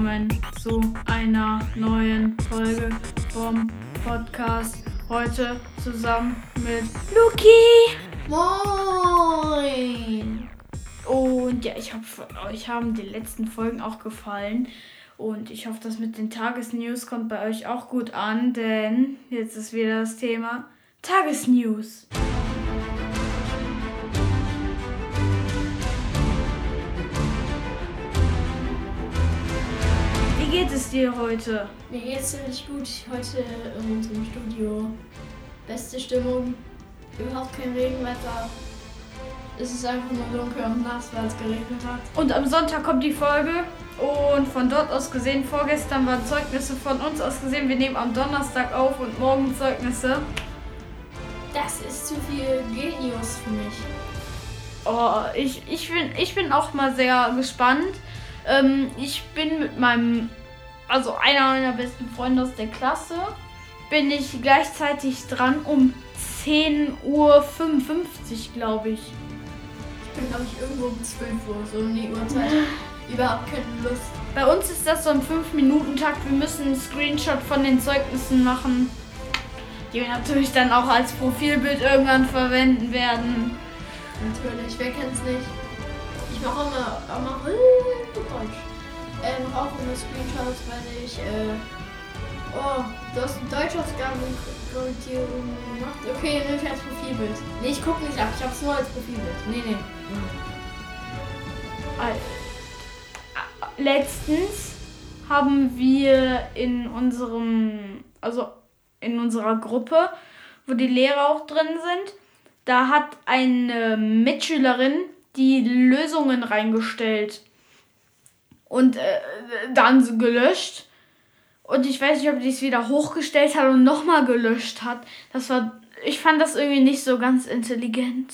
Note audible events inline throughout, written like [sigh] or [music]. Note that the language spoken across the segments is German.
willkommen zu einer neuen Folge vom Podcast. Heute zusammen mit Luki. Moin! Und ja, ich hoffe, euch haben die letzten Folgen auch gefallen. Und ich hoffe, das mit den Tagesnews kommt bei euch auch gut an, denn jetzt ist wieder das Thema Tagesnews. Wie geht es dir heute? Mir geht's ziemlich gut. Heute in unserem Studio. Beste Stimmung. Überhaupt kein Regenwetter. Es ist einfach nur dunkel und nass, weil es geregnet hat. Und am Sonntag kommt die Folge. Und von dort aus gesehen, vorgestern waren Zeugnisse von uns aus gesehen. Wir nehmen am Donnerstag auf und morgen Zeugnisse. Das ist zu viel Genius für mich. Oh, ich, ich, bin, ich bin auch mal sehr gespannt. Ähm, ich bin mit meinem, also einer meiner besten Freunde aus der Klasse, bin ich gleichzeitig dran um 10.55 Uhr, glaube ich. Ich bin, glaube ich, irgendwo um 12 Uhr, so um die Uhrzeit. Überhaupt keine Lust. Bei uns ist das so ein 5-Minuten-Takt. Wir müssen einen Screenshot von den Zeugnissen machen, die wir natürlich dann auch als Profilbild irgendwann verwenden werden. Natürlich, wer kennt's nicht? Ich mache immer, immer [laughs] Deutsch. Ähm, auch immer Screenshots, wenn ich, äh, oh, du hast eine Deutschausgabenkorrigierung gemacht. Okay, nehme ich als Profilbild. Nee, ich gucke nicht ab, ich hab's nur als Profilbild. Nee, nee. Al- Letztens haben wir in unserem, also in unserer Gruppe, wo die Lehrer auch drin sind, da hat eine Mitschülerin die Lösungen reingestellt und äh, dann gelöscht. Und ich weiß nicht, ob die es wieder hochgestellt hat und nochmal gelöscht hat. Das war, ich fand das irgendwie nicht so ganz intelligent.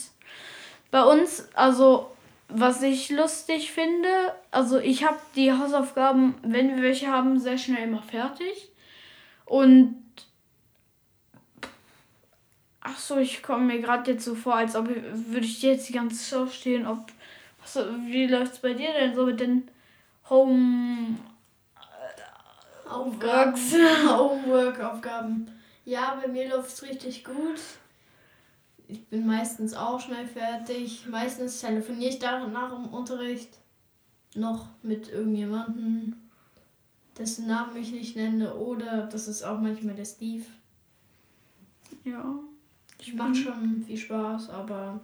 Bei uns, also was ich lustig finde, also ich habe die Hausaufgaben, wenn wir welche haben, sehr schnell immer fertig. Und ach so, ich komme mir gerade jetzt so vor, als ob ich- würde ich jetzt die ganze Show stehen, ob was, wie läuft's bei dir denn so mit den Home Aufgaben. [laughs] Homework-Aufgaben. Ja, bei mir läuft's richtig gut. Ich bin meistens auch schnell fertig. Meistens telefoniere ich danach im Unterricht noch mit irgendjemandem, dessen Namen ich nicht nenne. Oder das ist auch manchmal der Steve. Ja, Ich macht schon viel Spaß, aber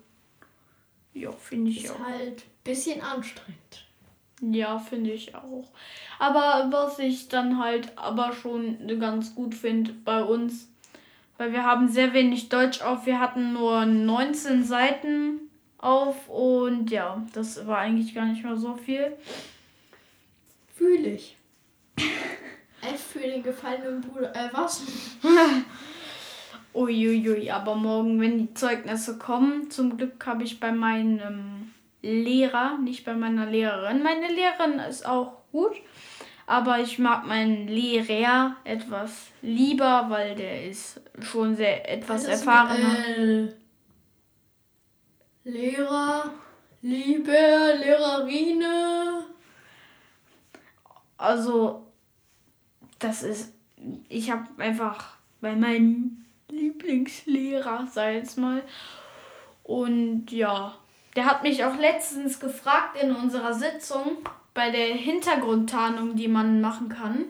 ja, finde ich ist auch. halt ein bisschen anstrengend. Ja, finde ich auch. Aber was ich dann halt aber schon ganz gut finde bei uns, weil wir haben sehr wenig Deutsch auf. Wir hatten nur 19 Seiten auf und ja, das war eigentlich gar nicht mal so viel. Fühle ich. [laughs] F für den gefallenen Bruder. Äh, was? [laughs] Uiuiui, aber morgen, wenn die Zeugnisse kommen, zum Glück habe ich bei meinem Lehrer, nicht bei meiner Lehrerin. Meine Lehrerin ist auch gut, aber ich mag meinen Lehrer etwas lieber, weil der ist schon sehr etwas Das erfahrener. Lehrer, Liebe, Lehrerine. Also, das ist, ich habe einfach bei meinem Lieblingslehrer, sei jetzt mal. Und ja, der hat mich auch letztens gefragt in unserer Sitzung bei der Hintergrundtarnung, die man machen kann.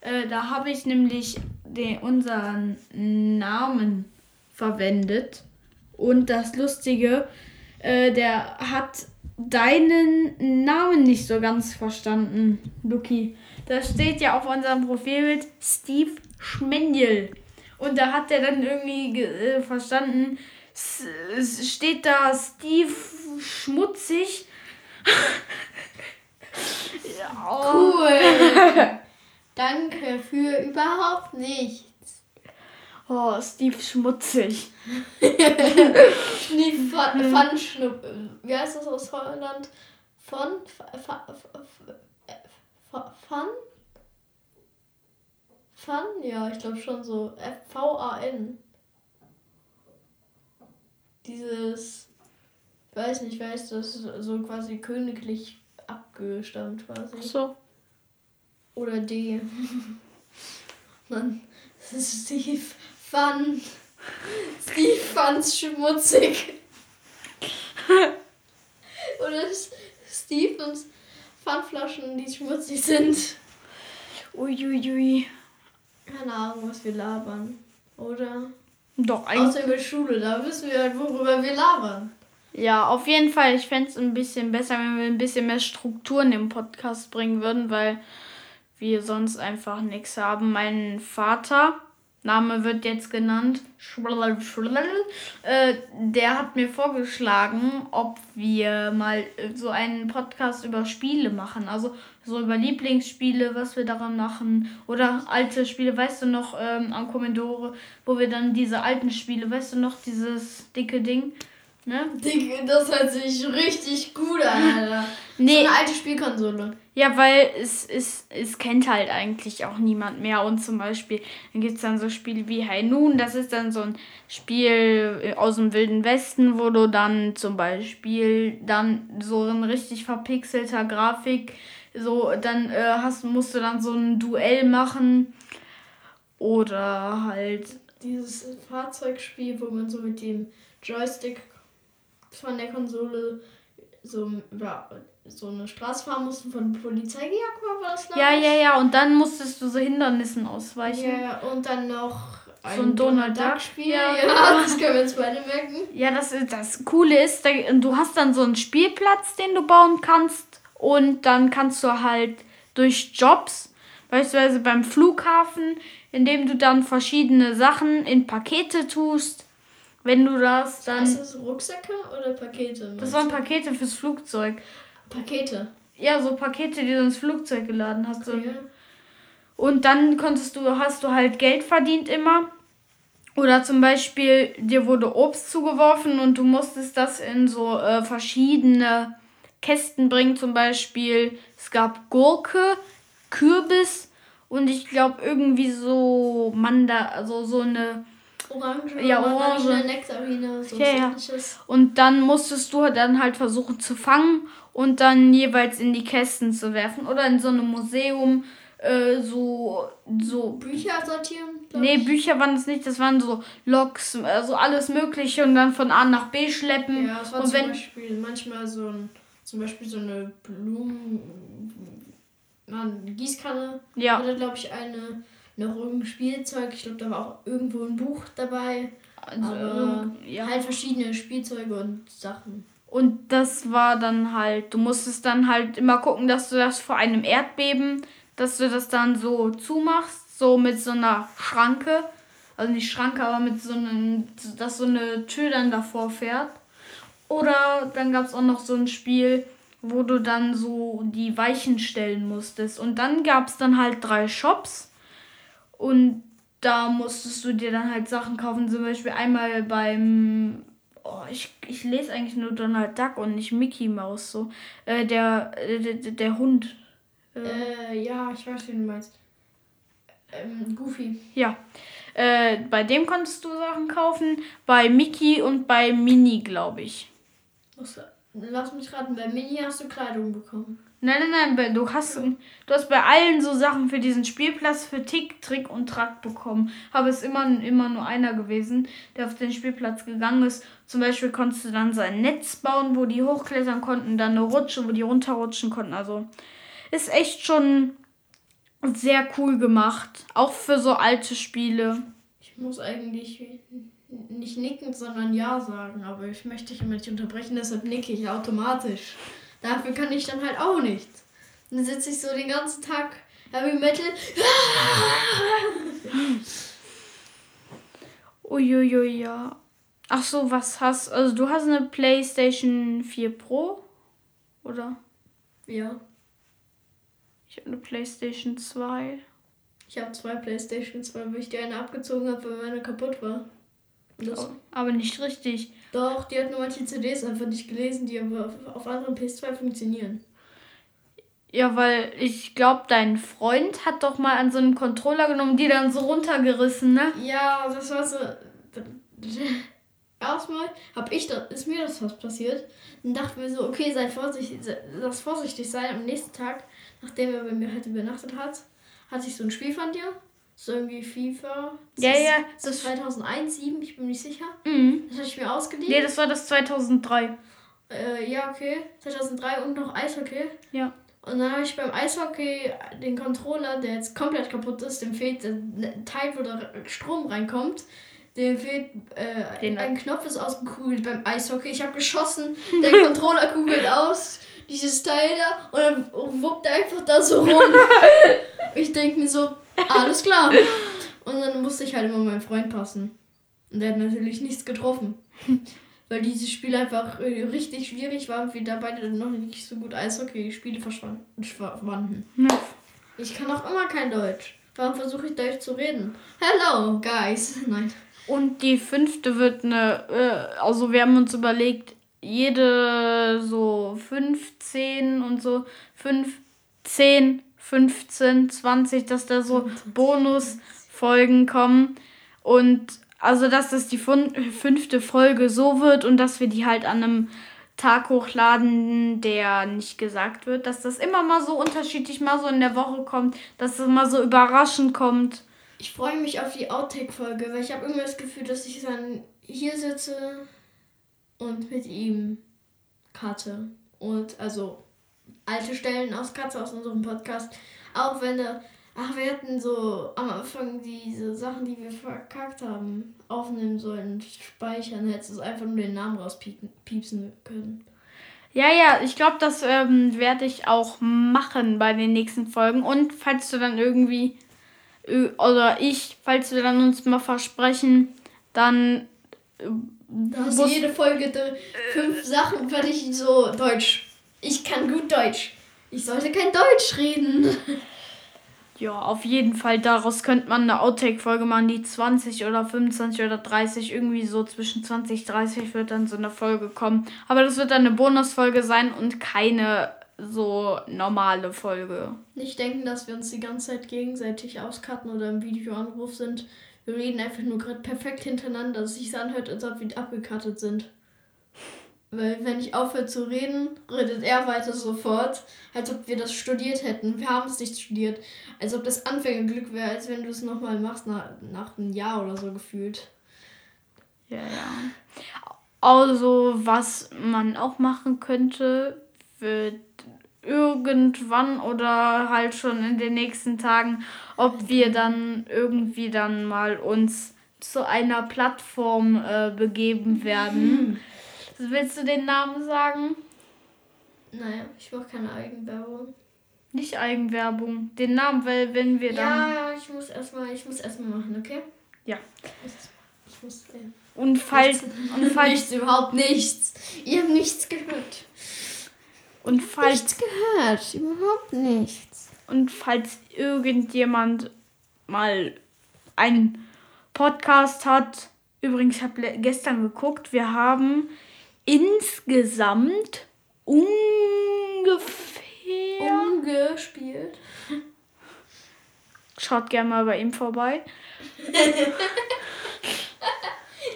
Äh, da habe ich nämlich den, unseren Namen verwendet. Und das Lustige, äh, der hat deinen Namen nicht so ganz verstanden, Luki. Da steht ja auf unserem Profilbild Steve Schmendel. Und da hat er dann irgendwie ge- äh, verstanden, steht da Steve Schmutzig. ja. Cool. Danke für überhaupt nichts. oh, Steve Schmutzig. Nee, Fun, Fun Schnupp. Wie heißt das aus Holland? Von? Fun? Fun? Ja, ich glaube schon so. F-V-A-N. Dieses. Ich weiß nicht, wer ist das? So quasi königlich abgestammt quasi. Ach so. Oder D. [laughs] Mann, das ist Steve Fun. Steve fand's schmutzig. [laughs] Oder Stevens Pfandflaschen, die schmutzig sind. Uiuiui. Ui, ui. Keine Ahnung, was wir labern. Oder? Doch, eigentlich. Außer in der Schule, da wissen wir halt, worüber wir labern. Ja, auf jeden Fall. Ich fände es ein bisschen besser, wenn wir ein bisschen mehr Strukturen im Podcast bringen würden, weil wir sonst einfach nichts haben. Mein Vater, Name wird jetzt genannt, äh, der hat mir vorgeschlagen, ob wir mal äh, so einen Podcast über Spiele machen. Also so über Lieblingsspiele, was wir daran machen. Oder alte Spiele, weißt du noch, ähm, am Commodore, wo wir dann diese alten Spiele, weißt du noch, dieses dicke Ding, Ne? Das hört sich richtig gut an, Alter. Nee. So eine alte Spielkonsole. Ja, weil es, es, es kennt halt eigentlich auch niemand mehr. Und zum Beispiel, dann gibt es dann so Spiele wie High Noon. Das ist dann so ein Spiel aus dem Wilden Westen, wo du dann zum Beispiel dann so ein richtig verpixelter Grafik, so dann äh, hast, musst du dann so ein Duell machen. Oder halt. Dieses Fahrzeugspiel, wo man so mit dem Joystick von der Konsole so über so eine Straße fahren mussten von der Polizei gejagt war, das Ja, ja, ja, und dann musstest du so Hindernissen ausweichen. Ja, und dann noch so ein Donald Duck Spiel. Ja, [laughs] ja, das können wir uns beide merken. Ja, das, das Coole ist, du hast dann so einen Spielplatz, den du bauen kannst und dann kannst du halt durch Jobs, beispielsweise beim Flughafen, indem du dann verschiedene Sachen in Pakete tust, wenn du das dann. Ist das Rucksäcke oder Pakete? Das waren Pakete fürs Flugzeug. Pakete? Ja, so Pakete, die du ins Flugzeug geladen hast. Okay. Und dann konntest du, hast du halt Geld verdient immer. Oder zum Beispiel, dir wurde Obst zugeworfen und du musstest das in so äh, verschiedene Kästen bringen. Zum Beispiel, es gab Gurke, Kürbis und ich glaube irgendwie so Manda, also so eine Orange, ja, Orange. Nektarine, so ja, ja. Und dann musstest du dann halt versuchen zu fangen und dann jeweils in die Kästen zu werfen oder in so einem Museum äh, so so Bücher sortieren. Nee, ich. Bücher waren es nicht, das waren so Loks, also alles mögliche und dann von A nach B schleppen. Ja, das war und zum wenn, Beispiel manchmal so ein zum Beispiel so eine Blumen eine Gießkanne. Ja. Oder glaube ich eine noch irgendein Spielzeug. Ich glaube, da war auch irgendwo ein Buch dabei. Also, Aber ja. halt verschiedene Spielzeuge und Sachen. Und das war dann halt, du musstest dann halt immer gucken, dass du das vor einem Erdbeben, dass du das dann so zumachst, so mit so einer Schranke. Also nicht Schranke, aber mit so einem, dass so eine Tür dann davor fährt. Oder dann gab es auch noch so ein Spiel, wo du dann so die Weichen stellen musstest. Und dann gab es dann halt drei Shops. Und da musstest du dir dann halt Sachen kaufen, zum Beispiel einmal beim. Oh, ich, ich lese eigentlich nur Donald Duck und nicht Mickey Mouse so. Äh, der, äh, der, der Hund. Äh, äh, ja, ich weiß, wie du meinst. Ähm, Goofy. Ja. Äh, bei dem konntest du Sachen kaufen. Bei Mickey und bei Mini, glaube ich. Lass mich raten, bei Mini hast du Kleidung bekommen. Nein, nein, nein, du hast, du hast bei allen so Sachen für diesen Spielplatz für Tick, Trick und Track bekommen. Aber es ist immer, immer nur einer gewesen, der auf den Spielplatz gegangen ist. Zum Beispiel konntest du dann so ein Netz bauen, wo die hochklettern konnten, dann eine Rutsche, wo die runterrutschen konnten. Also ist echt schon sehr cool gemacht. Auch für so alte Spiele. Ich muss eigentlich nicht nicken, sondern ja sagen, aber ich möchte dich immer nicht unterbrechen, deshalb nicke ich automatisch. Dafür kann ich dann halt auch nichts. dann sitze ich so den ganzen Tag Heavy Metal. [laughs] Uiuiui, ja. Ach so, was hast Also du hast eine PlayStation 4 Pro? Oder? Ja. Ich habe eine PlayStation 2. Ich habe zwei PlayStation 2, weil ich die eine abgezogen habe, weil meine kaputt war. Das aber nicht richtig. Doch, die hat nur manche CDs einfach nicht gelesen, die aber auf anderen PS2 funktionieren. Ja, weil ich glaube, dein Freund hat doch mal an so einem Controller genommen, die dann so runtergerissen, ne? Ja, das war so. [laughs] erstmal hab ich da, ist mir das was passiert. Dann dachte mir so, okay, sei vorsichtig, lass vorsichtig sein. Am nächsten Tag, nachdem er bei mir halt übernachtet hat, hatte ich so ein Spiel von dir. So irgendwie FIFA. Das Ja, ist, ja, Das ist 2001, 7, ich bin mir nicht sicher. Mhm. Das hatte ich mir ausgeliehen. Nee, das war das 2003. Äh, ja, okay. 2003 und noch Eishockey. Ja. Und dann habe ich beim Eishockey den Controller, der jetzt komplett kaputt ist, dem fehlt ein Teil, wo da Strom reinkommt. Dem fehlt, äh, Den- ein Knopf ist ausgekugelt beim Eishockey. Ich habe geschossen, der [laughs] Controller kugelt aus, dieses Teil da, und dann wuppt er einfach da so rum. [laughs] ich denke mir so, alles klar. Und dann musste ich halt immer meinem Freund passen. Und der hat natürlich nichts getroffen. Weil dieses Spiel einfach äh, richtig schwierig war und wir da beide noch nicht so gut Eishockey-Spiele verschwanden. Ich kann auch immer kein Deutsch. Warum versuche ich Deutsch zu reden? Hello, guys. [laughs] Nein. Und die fünfte wird eine, äh, also wir haben uns überlegt, jede so 15 und so 5, 10, 15, 20, dass da so Bonusfolgen kommen. Und also, dass das die fün- fünfte Folge so wird und dass wir die halt an einem Tag hochladen, der nicht gesagt wird, dass das immer mal so unterschiedlich mal so in der Woche kommt, dass es mal so überraschend kommt. Ich freue mich auf die Outtake-Folge, weil ich habe irgendwie das Gefühl, dass ich dann hier sitze und mit ihm cutte. Und also alte Stellen aus Katze aus unserem Podcast. Auch wenn er. Ach, wir hätten so am Anfang diese Sachen, die wir verkackt haben, aufnehmen sollen speichern. Hättest du einfach nur den Namen rauspiepsen können. Ja, ja, ich glaube, das ähm, werde ich auch machen bei den nächsten Folgen. Und falls du dann irgendwie, äh, oder ich, falls wir dann uns mal versprechen, dann äh, Da hast muss- jede Folge fünf Sachen, weil ich so Deutsch. Ich kann gut Deutsch. Ich sollte kein Deutsch reden. [laughs] ja, auf jeden Fall, daraus könnte man eine Outtake-Folge machen, die 20 oder 25 oder 30, irgendwie so zwischen 20 30 wird dann so eine Folge kommen. Aber das wird dann eine Bonusfolge sein und keine so normale Folge. Nicht denken, dass wir uns die ganze Zeit gegenseitig auscutten oder im Videoanruf sind. Wir reden einfach nur gerade perfekt hintereinander, dass sich anhört, als ob wir abgecuttet sind. Weil wenn ich aufhöre zu reden, redet er weiter sofort, als ob wir das studiert hätten. Wir haben es nicht studiert. Als ob das Anfängerglück wäre, als wenn du es nochmal machst nach, nach einem Jahr oder so gefühlt. Ja, ja. Also, was man auch machen könnte, wird irgendwann oder halt schon in den nächsten Tagen, ob wir dann irgendwie dann mal uns zu einer Plattform äh, begeben werden. Willst du den Namen sagen? Naja, ich mache keine Eigenwerbung. Nicht Eigenwerbung. Den Namen, weil wenn wir dann. Ja, ich muss erstmal, ich muss erstmal machen, okay? Ja. Ich muss. Äh, Und falls. Und falls. [laughs] nichts, überhaupt nichts. Ihr habt nichts gehört. Und falls. Nichts gehört, überhaupt nichts. Und falls irgendjemand mal einen Podcast hat, übrigens, ich habe gestern geguckt, wir haben insgesamt ungefähr. Umgespielt. Schaut gerne mal bei ihm vorbei. [laughs]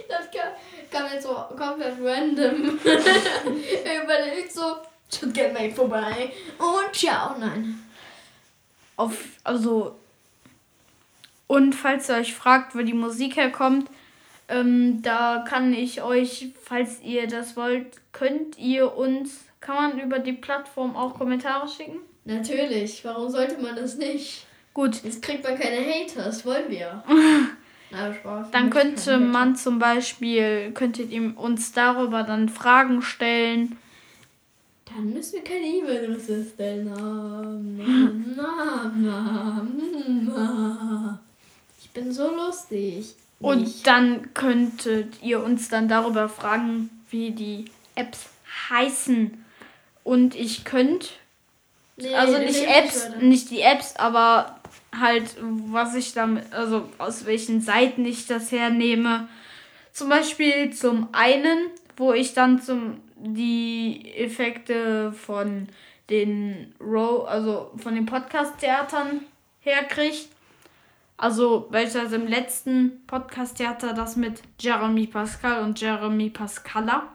Das kam, kam jetzt so komplett random. [laughs] er überlegt so, schaut gerne mal vorbei. Und ciao, nein. Auf, also. Und falls ihr euch fragt, wo die Musik herkommt, ähm, da kann ich euch, falls ihr das wollt, könnt ihr uns, kann man über die Plattform auch Kommentare schicken? Natürlich, warum sollte man das nicht? Gut, Jetzt kriegt man keine Haters, wollen wir. [laughs] Na, Spaß. Dann könnte man zum Beispiel, könntet ihr uns darüber dann Fragen stellen. Hater. Dann müssen wir keine E-Mail-Adresse stellen. Na, na, na, na. Ich bin so lustig. Und Nicht. dann könntet ihr uns dann darüber fragen, wie die Apps heißen. Und ich könnte, Nee, also nicht Apps, weiter. nicht die Apps, aber halt, was ich damit, also aus welchen Seiten ich das hernehme. Zum Beispiel zum einen, wo ich dann zum die Effekte von den Row, also von den Podcast-Theatern herkriege. Also, beispielsweise im letzten Podcast der hatte das mit Jeremy Pascal und Jeremy Pascala.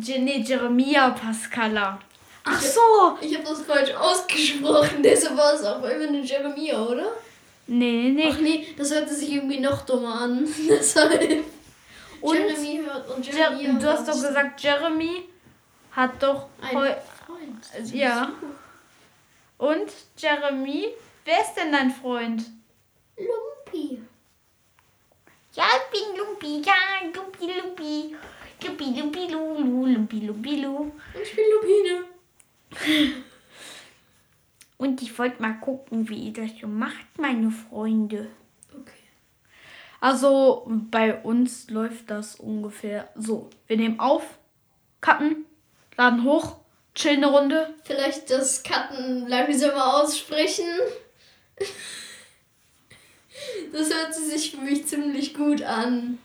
Je, nee, Jeremia Pascala. Ach so! Ich habe das falsch ausgesprochen, [laughs] deshalb war es auch immer eine Jeremia, oder? Nee, nee. Ach nee, das hörte sich irgendwie noch dummer an. [laughs] Deshalb. Und Jeremy hört und Jer Jeremia. du hast doch gesagt, Jeremy hat doch Ein Freund. Ja. Und Jeremy, wer ist denn dein Freund? Lumpi. Ja, ich bin Lumpi, ja, Lumpi, Lumpi. Lumpi, Lumpi, Lulu, Lumpi, Lumpi, Lu. Und ich bin Lupine. Und ich wollte mal gucken, wie ihr das so macht, meine Freunde. Okay. Also bei uns läuft das ungefähr so. Wir nehmen auf, cutten, laden hoch, chillen eine Runde. Vielleicht das Cutten langsamer aussprechen. Das hört sich für mich ziemlich gut an.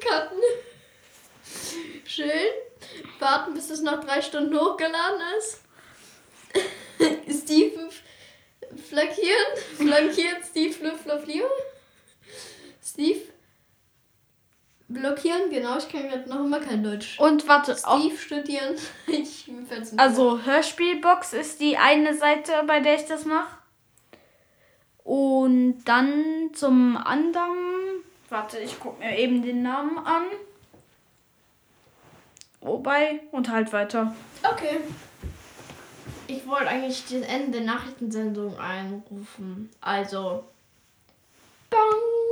Cutten. Schön. Warten, bis es nach drei Stunden hochgeladen ist. Steve flankieren. Flankieren Steve flankieren. Steve blockieren. Genau, ich kann gerade noch immer kein Deutsch. Und warte, auch, Steve studieren. [laughs] Ich also Hörspielbox ist die eine Seite, bei der ich das mache. Und dann zum anderen, warte, ich gucke mir eben den Namen an. Wobei, und halt weiter. Okay. Ich wollte eigentlich das Ende der Nachrichtensendung einrufen. Also. Bang!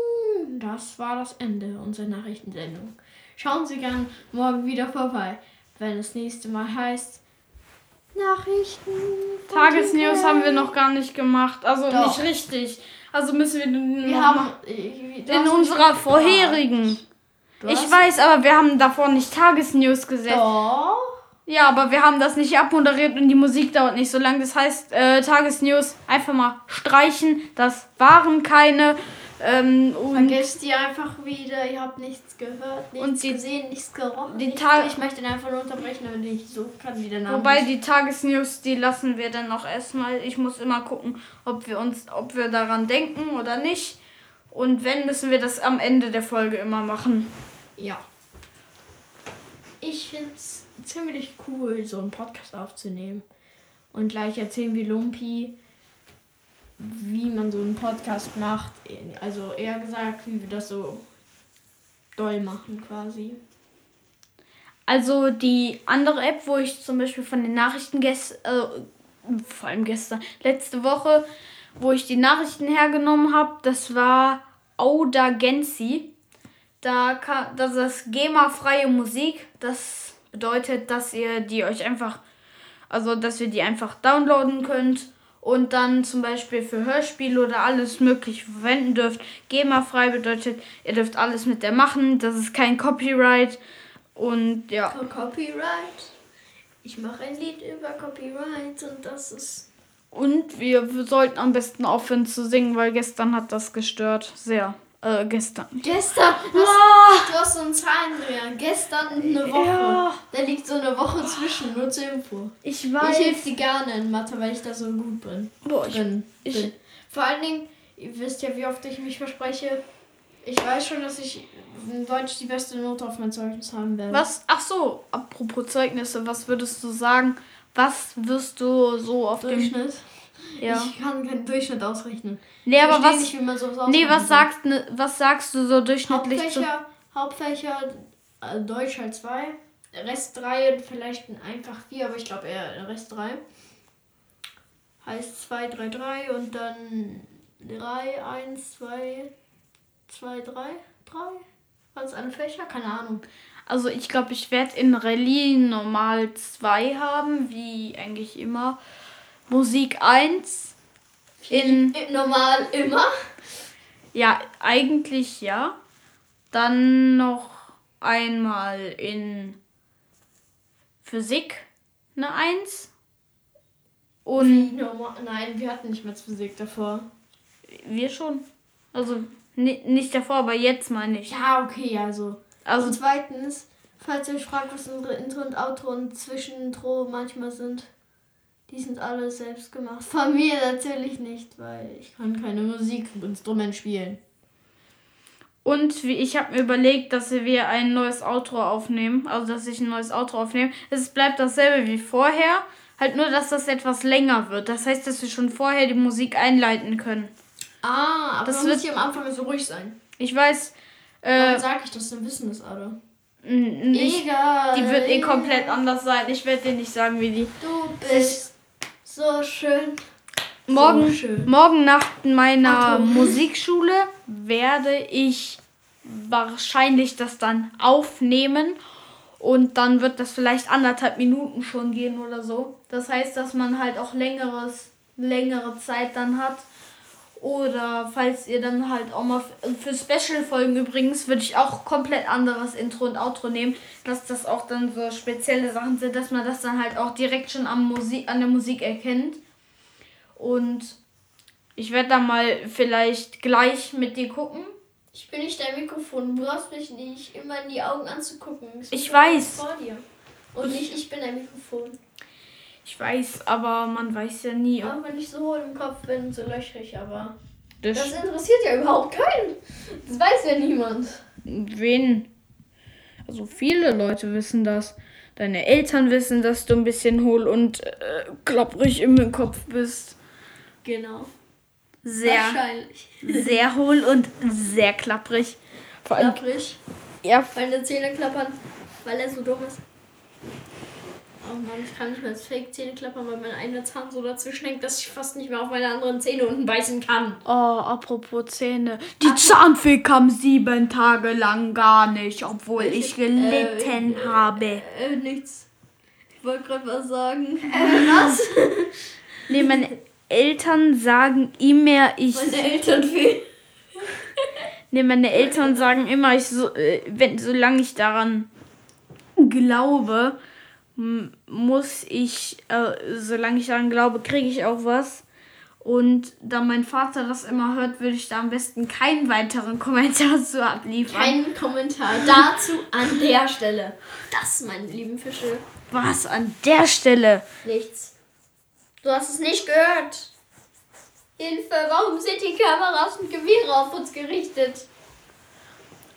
Das war das Ende unserer Nachrichtensendung. Schauen Sie gern morgen wieder vorbei, wenn es nächste Mal heißt. Nachrichten. Tagesnews haben wir noch gar nicht gemacht. Also Doch. nicht richtig. Also müssen wir Wir haben. in unserer vorherigen. Ich weiß, aber wir haben davor nicht Tagesnews gesetzt. Doch. Ja, aber wir haben das nicht abmoderiert und die Musik dauert nicht so lang. Das heißt, äh, Tagesnews einfach mal streichen. Das waren keine. Ähm, Vergesst ihr einfach wieder, ihr habt nichts gehört, nichts Und die- gesehen, nichts gerochen. die nichts Tag- ich möchte ihn einfach nur unterbrechen, damit ich so kann wie der Name. wobei ist. die Tagesnews, die lassen wir dann auch erstmal. Ich muss immer gucken, ob wir uns, ob wir daran denken oder nicht. Und wenn, müssen wir das am Ende der Folge immer machen. Ja. Ich finde es ziemlich cool, so einen Podcast aufzunehmen. Und gleich erzählen wie Lumpi, wie man so einen Podcast macht. Also eher gesagt, wie wir das so doll machen quasi. Also die andere App, wo ich zum Beispiel von den Nachrichten gestern, äh, vor allem gestern, letzte Woche, wo ich die Nachrichten hergenommen habe, das war Audagency. Da kann, das ist GEMA-freie Musik. Das bedeutet, dass ihr die euch einfach, also dass ihr die einfach downloaden könnt und dann zum Beispiel für Hörspiele oder alles mögliche verwenden dürft. GEMA-frei bedeutet, ihr dürft alles mit der machen. Das ist kein Copyright. Und ja. Co- Copyright. Ich mache ein Lied über Copyright und das ist. Und wir sollten am besten aufhören zu singen, weil gestern hat das gestört. Sehr. Äh, gestern. Gestern! Du hast, du hast so einen Zahlendreher. Gestern eine Woche. Ja. Da liegt so eine Woche zwischen, nur zur Info. Ich Ich weiß. helfe dir gerne in Mathe, weil ich da so gut bin. Boah, ich, drin ich- bin. Vor allen Dingen, ihr wisst ja, wie oft ich mich verspreche. Ich weiß schon, dass ich in Deutsch die beste Note auf mein Zeugnis haben werde. was? Ach so, apropos Zeugnisse, was würdest du sagen? Was wirst du so auf dem. Durchschnitt? Ja. Ich kann keinen Durchschnitt ausrechnen. Nee, ich aber was. nicht, wie man sowas Nee, was sagst, ne, was sagst du so durchschnittlich zu. Hauptfächer, Hauptfächer äh, Deutsch halt 2, Rest 3 und vielleicht ein einfach 4, aber ich glaube eher Rest 3. Heißt 2, 3, 3 und dann 3, 1, 2, 2, 3, 3. Was alle Fächer? Keine Ahnung. Also ich glaube, ich werde in Rallye normal 2 haben, wie eigentlich immer. Musik 1. In. Normal immer. Ja, eigentlich ja. Dann noch einmal in Physik eine 1. Und Normal. Nein, wir hatten nicht mehr Physik davor. wir schon. Also ni- nicht davor, aber jetzt meine ich. Ja, okay, also. Also und zweitens, Falls ihr euch fragt, was unsere Intro und Outro und Zwischenintro manchmal sind, die sind alle selbst gemacht. [laughs] Von mir natürlich nicht, weil ich kann keine Musikinstrument spielen. Und wie ich habe mir überlegt, dass wir ein neues Outro aufnehmen. Also dass ich ein neues Outro aufnehme. Es bleibt dasselbe wie vorher. Halt nur, dass das etwas länger wird. Das heißt, dass wir schon vorher die Musik einleiten können. Ah, aber Das wird- muss hier am Anfang so ruhig sein. Ich weiß, äh, Dann sag ich das, dann wissen das alle. nicht, Egal. die wird eh komplett anders sein. Ich werde dir nicht sagen, wie die. Du bist so schön. Morgen, So schön. morgen nach meiner du. Musikschule werde ich wahrscheinlich das dann aufnehmen und dann wird das vielleicht anderthalb Minuten schon gehen oder so. Das heißt, dass man halt auch längeres, längere Zeit dann hat. Oder falls ihr dann halt auch mal für Special-Folgen übrigens, würde ich auch komplett anderes Intro und Outro nehmen, dass das auch dann so spezielle Sachen sind, dass man das dann halt auch direkt schon am Musik, an der Musik erkennt. Und ich werde dann mal vielleicht gleich mit dir gucken. Ich bin nicht dein Mikrofon. Du brauchst mich nicht immer in die Augen anzugucken. Ich ist weiß. Vor dir. Und nicht ich bin dein Mikrofon. Ich weiß, aber man weiß ja nie. Auch wenn ich so hohl im Kopf bin, so löchrig, aber. Das Das interessiert ja überhaupt keinen. Das weiß ja niemand. wen? Also viele Leute wissen das. Deine Eltern wissen, dass du ein bisschen hohl und äh, klapprig im Kopf bist. Genau. Sehr, Wahrscheinlich. sehr hohl und sehr klapprig. Vor allem, Klapprig. ja, Weil die Zähne klappern, weil er so dumm ist. Oh Mann, ich kann nicht mehr als Fake-Zähne klappern, weil mein einer Zahn so dazwischen hängt, dass ich fast nicht mehr auf meine anderen Zähne unten beißen kann. Oh, apropos Zähne. Die Zahnfee kam sieben Tage lang gar nicht, obwohl ich gelitten Äh, habe. Äh, nichts. Ich wollte gerade was sagen. [laughs] was? Nee, meine Eltern sagen immer, ich. Meine Eltern fehlen. [laughs] Nee, meine Eltern sagen immer, ich so, äh, wenn, solange ich daran glaube, muss ich, äh, solange ich daran glaube, kriege ich auch was. Und da mein Vater das immer hört, würde ich da am besten keinen weiteren Kommentar [laughs] zu abliefern. Kein Kommentar dazu an der Stelle. Das, meine lieben Fische. Was an der Stelle? Nichts. Du hast es nicht gehört. Hilfe, warum sind die Kameras und Gewehre auf uns gerichtet?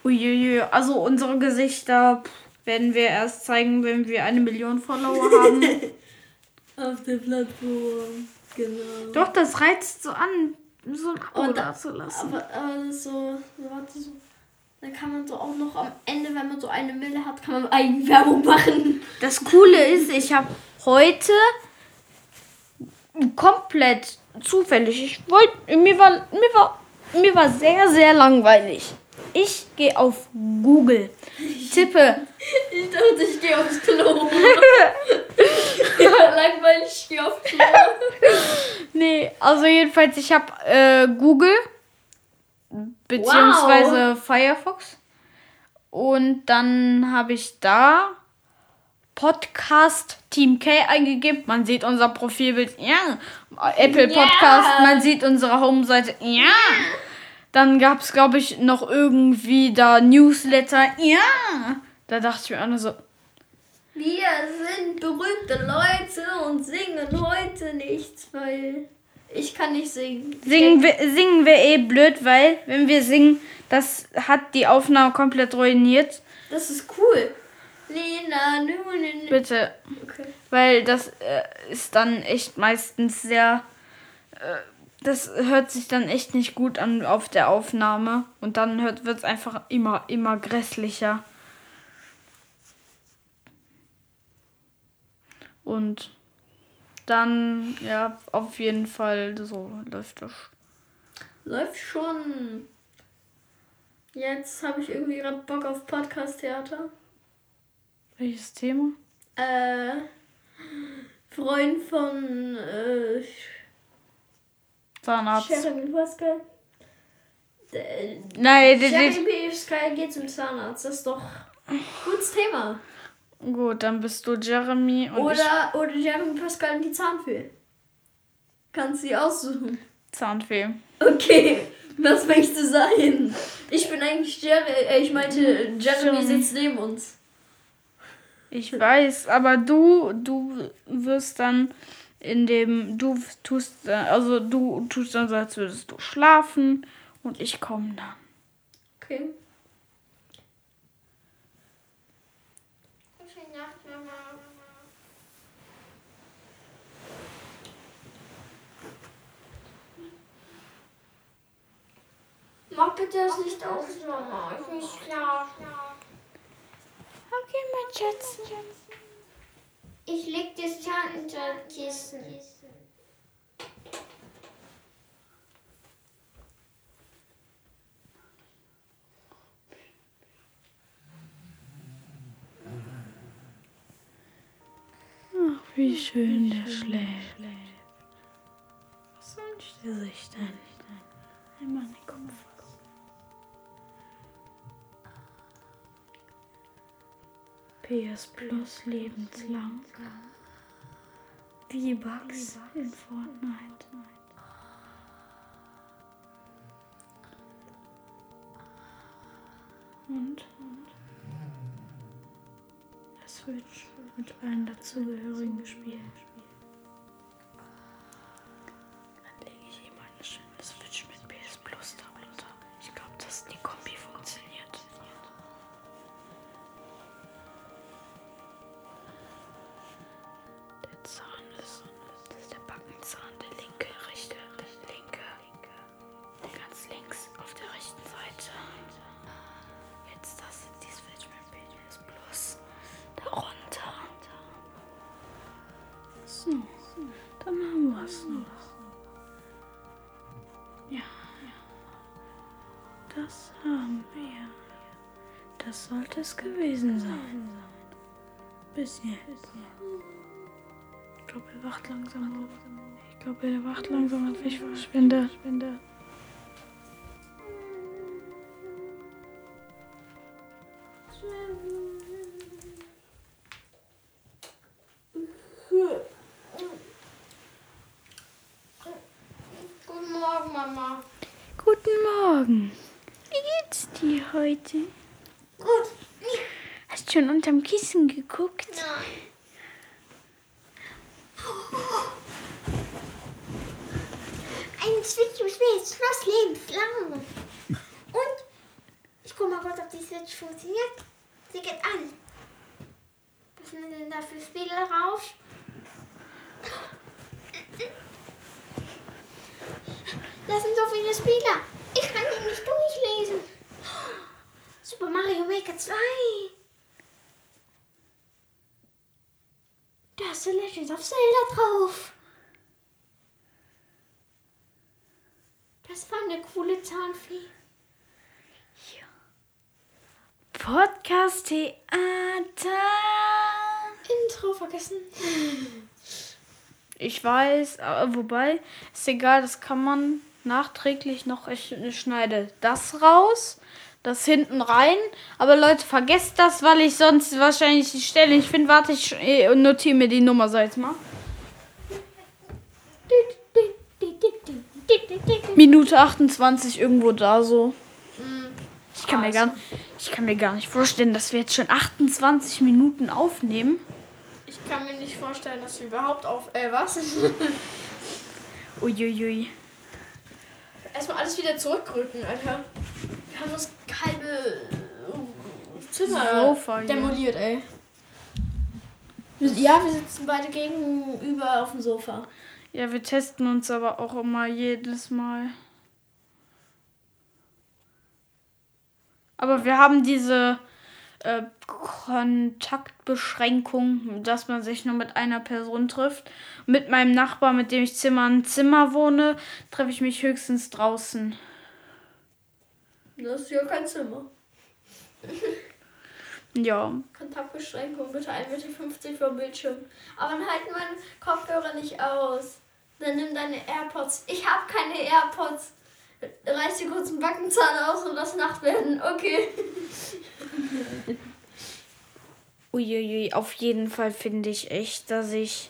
Uiuiui, also unsere Gesichter pff, werden wir erst zeigen, wenn wir eine Million Follower haben. [laughs] Auf der Plattform. Genau. Doch, das reizt so an, so ein Abo da- zu lassen. Aber, aber so, warte, so. Dann kann man so auch noch am Ende, wenn man so eine Mille hat, kann man Eigenwerbung machen. Das Coole ist, ich habe heute komplett zufällig, ich wollte, mir war, mir war, mir war sehr, sehr langweilig. Ich gehe auf Google, tippe, Ich dachte, ich gehe aufs Klo. [laughs] ja, langweilig, ich gehe aufs Klo. nee, also jedenfalls, ich habe äh, Google, beziehungsweise Firefox und dann habe ich da Podcast Team K eingegeben. Man sieht unser Profilbild, ja. Apple. Podcast, man sieht unsere Homeseite, ja. Dann gab es, glaube ich, noch irgendwie da Newsletter, ja. Da dachte ich mir auch nur so, Wir sind berühmte Leute und singen heute nichts, weil ich kann nicht singen. singen wir, singen wir eh blöd, weil wenn wir singen, das hat die Aufnahme komplett ruiniert. Das ist cool. Lena, nun. Bitte. Okay. Weil das äh, ist dann echt meistens sehr. Äh, das hört sich dann echt nicht gut an auf der Aufnahme. Und dann wird es einfach immer, immer grässlicher. Und dann, ja, auf jeden Fall, so läuft das. Läuft schon. Jetzt habe ich irgendwie gerade Bock auf Podcast-Theater. Welches Thema? Äh, Freund von äh, Zahnarzt. Jeremy Pascal. Nein, Jeremy Pascal geht zum Zahnarzt. Das ist doch ein gutes Thema. gut, dann bist du Jeremy und ich Oder, oder Jeremy Pascal und die Zahnfee. Kannst du sie aussuchen. Zahnfee. Okay, was möchtest du sein? Ich bin eigentlich Jeremy. Äh, ich meinte, Jeremy Jeremy. sitzt neben uns. Ich weiß, aber du, du wirst dann in dem, du tust, also du tust dann so, als würdest du schlafen und ich komme dann. Okay. Mach bitte das Licht aus, Mama. Ich will schlafen. Okay, mein Schatz. Ich leg das Handkissen. Ach, wie schön der schläft. Was wünscht er sich denn? Einmal den PS Plus lebenslang. V-Bucks in Fortnite. Und der Switch mit allen dazugehörigen Spielen. So, dann haben wir es noch. Ja, das haben wir. Das sollte es gewesen sein. Bis jetzt. Ich glaube, er wacht langsam auf. Ich glaube, er wacht langsam auf. Ich verschwinde. Heute? Gut. Hast du schon unterm Kissen geguckt? Nein. Ein Switch mit Switch, Schloss lebenslang. Und ich guck mal kurz, ob die Switch funktioniert. Sie geht an. Was sind denn da für Spiele drauf? Das sind so viele Spiele. Ich kann die nicht durchlesen. Super Mario Maker 2. Da ist The Legend of Zelda drauf. Das war eine coole Zahnfee. Podcast Theater. Intro vergessen. Ich weiß, aber wobei, ist egal, das kann man nachträglich noch. Ich schneide das raus, das hinten rein. Aber Leute, vergesst das, weil ich sonst wahrscheinlich die Stelle nicht finde. Warte, ich äh, notiere mir die Nummer, sag jetzt mal. Minute 28 irgendwo da so. Ich kann, mir gar, ich kann mir gar nicht vorstellen, dass wir jetzt schon 28 Minuten aufnehmen. Ich kann mir nicht vorstellen, dass wir überhaupt auf. Äh, was? [laughs] Uiuiui. Erstmal alles wieder zurückrücken, Alter. Haben das halbe äh, Zimmer Sofa demoliert, ey. Wir- Ja, wir sitzen beide gegenüber auf dem Sofa. Ja, wir testen uns aber auch immer jedes Mal. Aber wir haben diese äh, Kontaktbeschränkung, dass man sich nur mit einer Person trifft. Mit meinem Nachbar, mit dem ich Zimmer an Zimmer wohne, treffe ich mich höchstens draußen. Das ist ja kein Zimmer. [laughs] Ja, Kontaktbeschränkung, bitte 1,50 Meter vom Bildschirm. Aber dann halten meine Kopfhörer nicht aus. Dann nimm deine AirPods. Ich habe keine AirPods. Reiß dir kurz einen Backenzahn aus und lass Nacht werden. Okay. [laughs] Uiuiui, auf jeden Fall finde ich echt, dass ich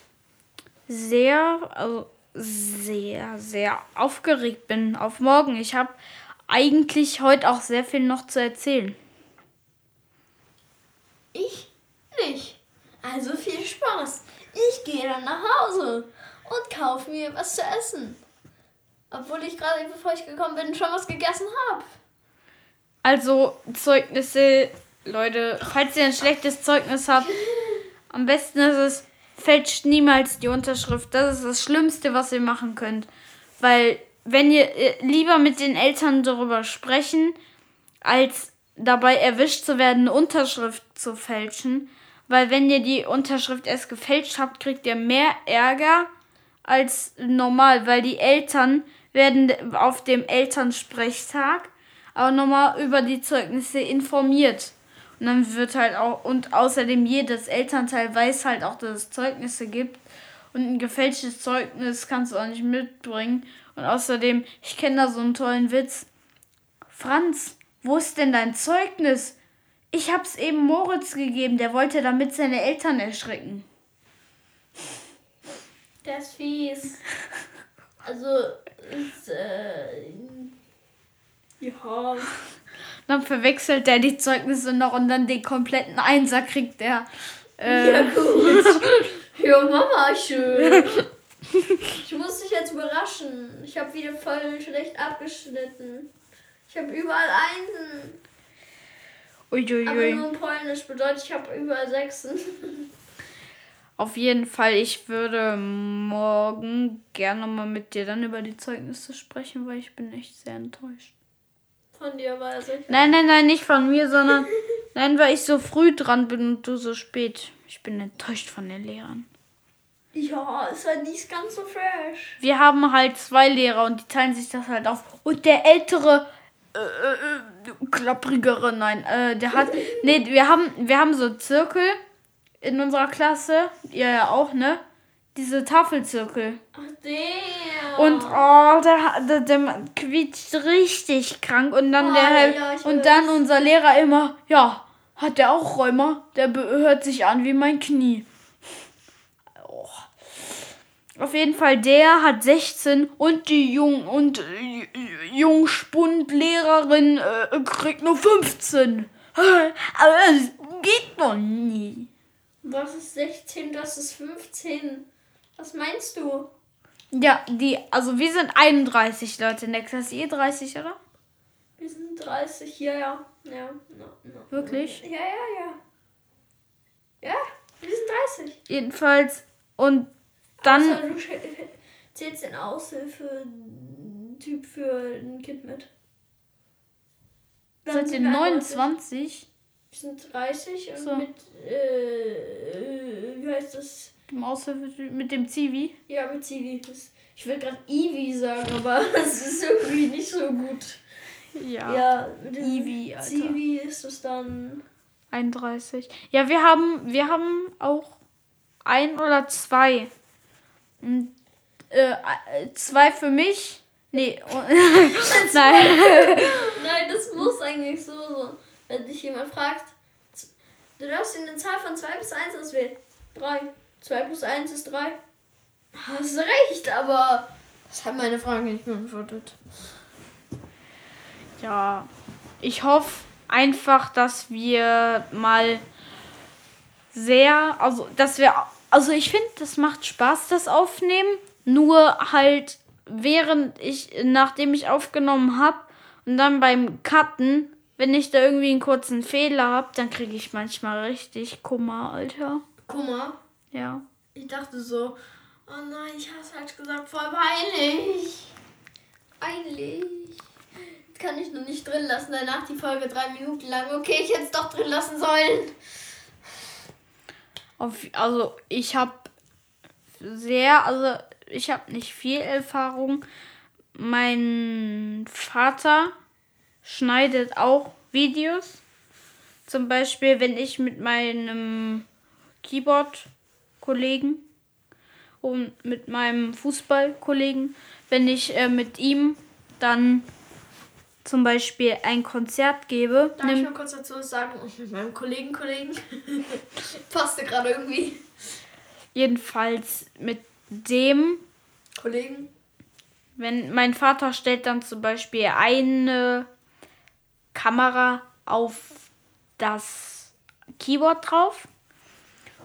sehr, also sehr, sehr aufgeregt bin auf morgen. Ich habe eigentlich heute auch sehr viel noch zu erzählen. Ich nicht. Also viel Spaß. Ich gehe dann nach Hause und kaufe mir was zu essen. Obwohl ich gerade, bevor ich gekommen bin, schon was gegessen habe. Also Zeugnisse, Leute, falls ihr ein schlechtes Zeugnis habt, [laughs] am besten ist es, fälscht niemals die Unterschrift. Das ist das Schlimmste, was ihr machen könnt. Weil wenn ihr äh, lieber mit den Eltern darüber sprechen, als dabei erwischt zu werden, eine Unterschrift zu fälschen. Weil wenn ihr die Unterschrift erst gefälscht habt, kriegt ihr mehr Ärger als normal, weil die Eltern werden auf dem Elternsprechtag auch nochmal über die Zeugnisse informiert. Und dann wird halt auch, und außerdem jedes Elternteil weiß halt auch, dass es Zeugnisse gibt. Und ein gefälschtes Zeugnis kannst du auch nicht mitbringen. Und außerdem, ich kenne da so einen tollen Witz. Franz, wo ist denn dein Zeugnis? Ich hab's eben Moritz gegeben, der wollte damit seine Eltern erschrecken. Der ist fies. [laughs] Also, ist, äh, ja. Dann verwechselt er die Zeugnisse noch und dann den kompletten Einser kriegt er. Äh, Ja, gut. [laughs] ja, Mama, schön. [laughs] Ich muss dich jetzt überraschen. Ich habe wieder voll schlecht abgeschnitten. Ich habe überall Einsen. Aber Uiuiui. nur in Polnisch bedeutet, ich habe überall Sechsen. [laughs] Auf jeden Fall, ich würde morgen gerne mal mit dir dann über die Zeugnisse sprechen, weil ich bin echt sehr enttäuscht. Von dir weiß ich. Nein, nein, nein, nicht von mir, sondern [laughs] nein, weil ich so früh dran bin und du so spät. Ich bin enttäuscht von den Lehrern. Ja, ist halt nicht ganz so fresh. Wir haben halt zwei Lehrer und die teilen sich das halt auf. Und der ältere, äh, äh, äh, klapprigere, nein, äh, der hat, [laughs] nee, wir haben, wir haben so Zirkel in unserer Klasse, ihr ja auch, ne? Diese Tafelzirkel. Ach, der. Und oh, der, der, der quietscht richtig krank. Und dann Oh, der halt, ja, und dann unser Lehrer immer, ja, hat der auch Rheuma? Der hört sich an wie mein Knie. Oh. Auf jeden Fall, der hat 16 und die Jung und äh, Jungspundlehrerin äh, kriegt nur 15. [laughs] Aber das geht doch nie. Was ist 16, das ist 15. Was meinst du? Ja, die, also wir sind 31 Leute in der Klasse. Ihr 30, oder? Wir sind 30, ja, ja. Ja, no, no. Wirklich? Ja, ja, ja. Ja, wir sind 30. Jedenfalls. Und dann. Außer du sch- [laughs] zählst den Aushilfe-Typ für ein Kind mit. Dann Seid ihr sind wir 29? Wir sind 30 und So. mit, äh, wie heißt das? Im Aushilfe mit dem Zivi? Ja, mit Zivi. Ich will gerade Ivi sagen, aber [laughs] es ist irgendwie nicht so gut. Ja. Ja, mit dem Ivi, Alter. Zivi ist es dann. 31. Ja, wir haben, wir haben auch ein oder zwei. Und, äh, äh, zwei für mich. Nee. [laughs] [laughs] Nein. Nein, das muss eigentlich so sein. Wenn dich jemand fragt, du darfst in eine Zahl von 2 bis 1 auswählen. 3. 2 plus 1 ist 3. Hast recht, aber das hat meine Frage nicht beantwortet. Ja, ich hoffe einfach, dass wir mal sehr, also dass wir, also ich finde, das macht Spaß, das Aufnehmen. Nur halt, während ich, nachdem ich aufgenommen habe und dann beim Cutten, wenn ich da irgendwie einen kurzen Fehler habe, dann kriege ich manchmal richtig Kummer, Alter. Mal, Ja. ich dachte so, oh nein, ich hab's falsch gesagt, voll peinlich. Peinlich. Kann ich noch nicht drin lassen, danach die Folge drei Minuten lang. Okay, ich hätte es doch drin lassen sollen. Auf, also ich habe sehr, also ich habe nicht viel Erfahrung. Mein Vater schneidet auch Videos. Zum Beispiel, wenn ich mit meinem Keyboard-Kollegen und mit meinem Fußball-Kollegen, wenn ich äh, mit ihm dann zum Beispiel ein Konzert gebe, Darf ich mal kurz dazu sagen? Mit meinem Kollegen, Kollegen. [laughs] Passte gerade irgendwie. jedenfalls mit dem Kollegen. Wenn mein Vater stellt dann zum Beispiel eine Kamera auf das Keyboard drauf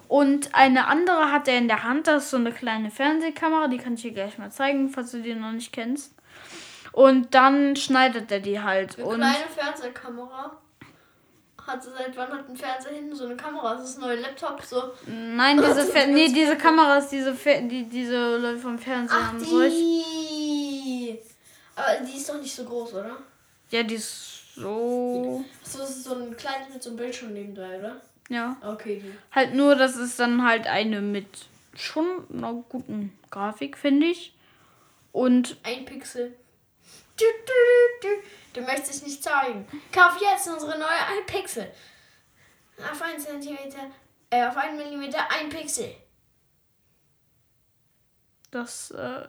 Und eine andere hat er in der Hand, das ist so eine kleine Fernsehkamera, die kann ich dir gleich mal zeigen, falls du die noch nicht kennst. Und dann schneidet er die halt. Eine und kleine Fernsehkamera. Hat seit wann hat ein Fernseher hinten so eine Kamera? Das ist ein neuer Laptop so. Nein, diese [laughs] Fer nee, diese Kamera ist diese Fer die diese Leute vom Fernsehen Ach, haben die. Aber die ist doch nicht so groß, oder? Ja, die ist so. So, das ist so ein kleines mit so einem Bildschirm nebendran, oder? Ja. Okay. Halt nur, das ist dann halt eine mit schon einer guten Grafik, finde ich. Und Ein Pixel. Du, du, du, du. Möchtest es nicht zeigen. Kauf jetzt unsere neue 1 Pixel. Auf 1 cm, äh, auf 1 mm 1 Pixel. das, äh,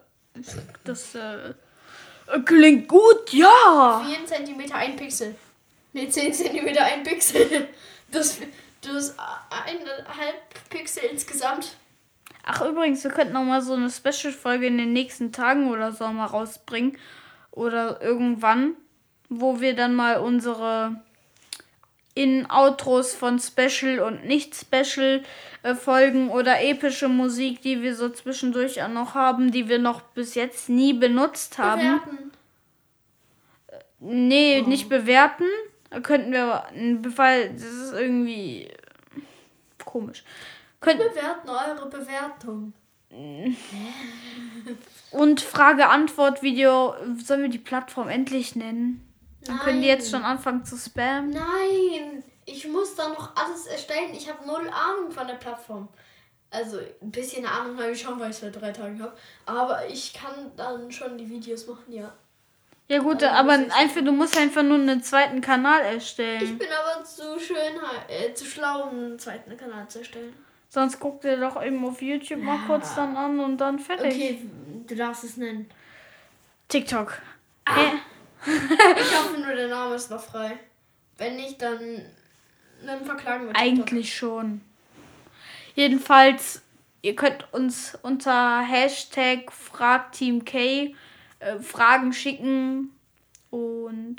das, äh, klingt gut, ja. 4 cm 1 Pixel. Ne, 10 cm 1 Pixel. Das, das eineinhalb Pixel insgesamt. Ach, übrigens, wir könnten noch mal so eine Special-Folge in den nächsten Tagen oder so mal rausbringen. Oder irgendwann, wo wir dann mal unsere In-Outros von Special und Nicht-Special-Folgen oder epische Musik, die wir so zwischendurch auch noch haben, die wir noch bis jetzt nie benutzt haben. Bewerten. Nee, nicht bewerten. Da könnten wir, weil das ist irgendwie komisch. Könnten, Bewerten eure Bewertung. [laughs] Und Frage-Antwort-Video, sollen wir die Plattform endlich nennen? Dann können die jetzt Nein. schon anfangen zu spammen. Nein, ich muss da noch alles erstellen. Ich habe null Ahnung von der Plattform. Also ein bisschen Ahnung habe ich schon, weil ich es seit drei Tagen habe. Aber ich kann dann schon die Videos machen, ja. Ja gut, Also aber ich- einfach, du musst einfach nur einen zweiten Kanal Ich erstellen. bin aber zu schön, äh, zu schlau, um einen zweiten Kanal zu erstellen. Sonst guck dir doch eben auf YouTube mal kurz dann an und dann fertig. Okay, du darfst es nennen. TikTok. Ah. Äh, Ich hoffe nur, der Name ist noch frei. Wenn nicht, dann, dann verklagen wir TikTok. Eigentlich schon. Jedenfalls, ihr könnt uns unter Hashtag FragTeamK äh, Fragen schicken und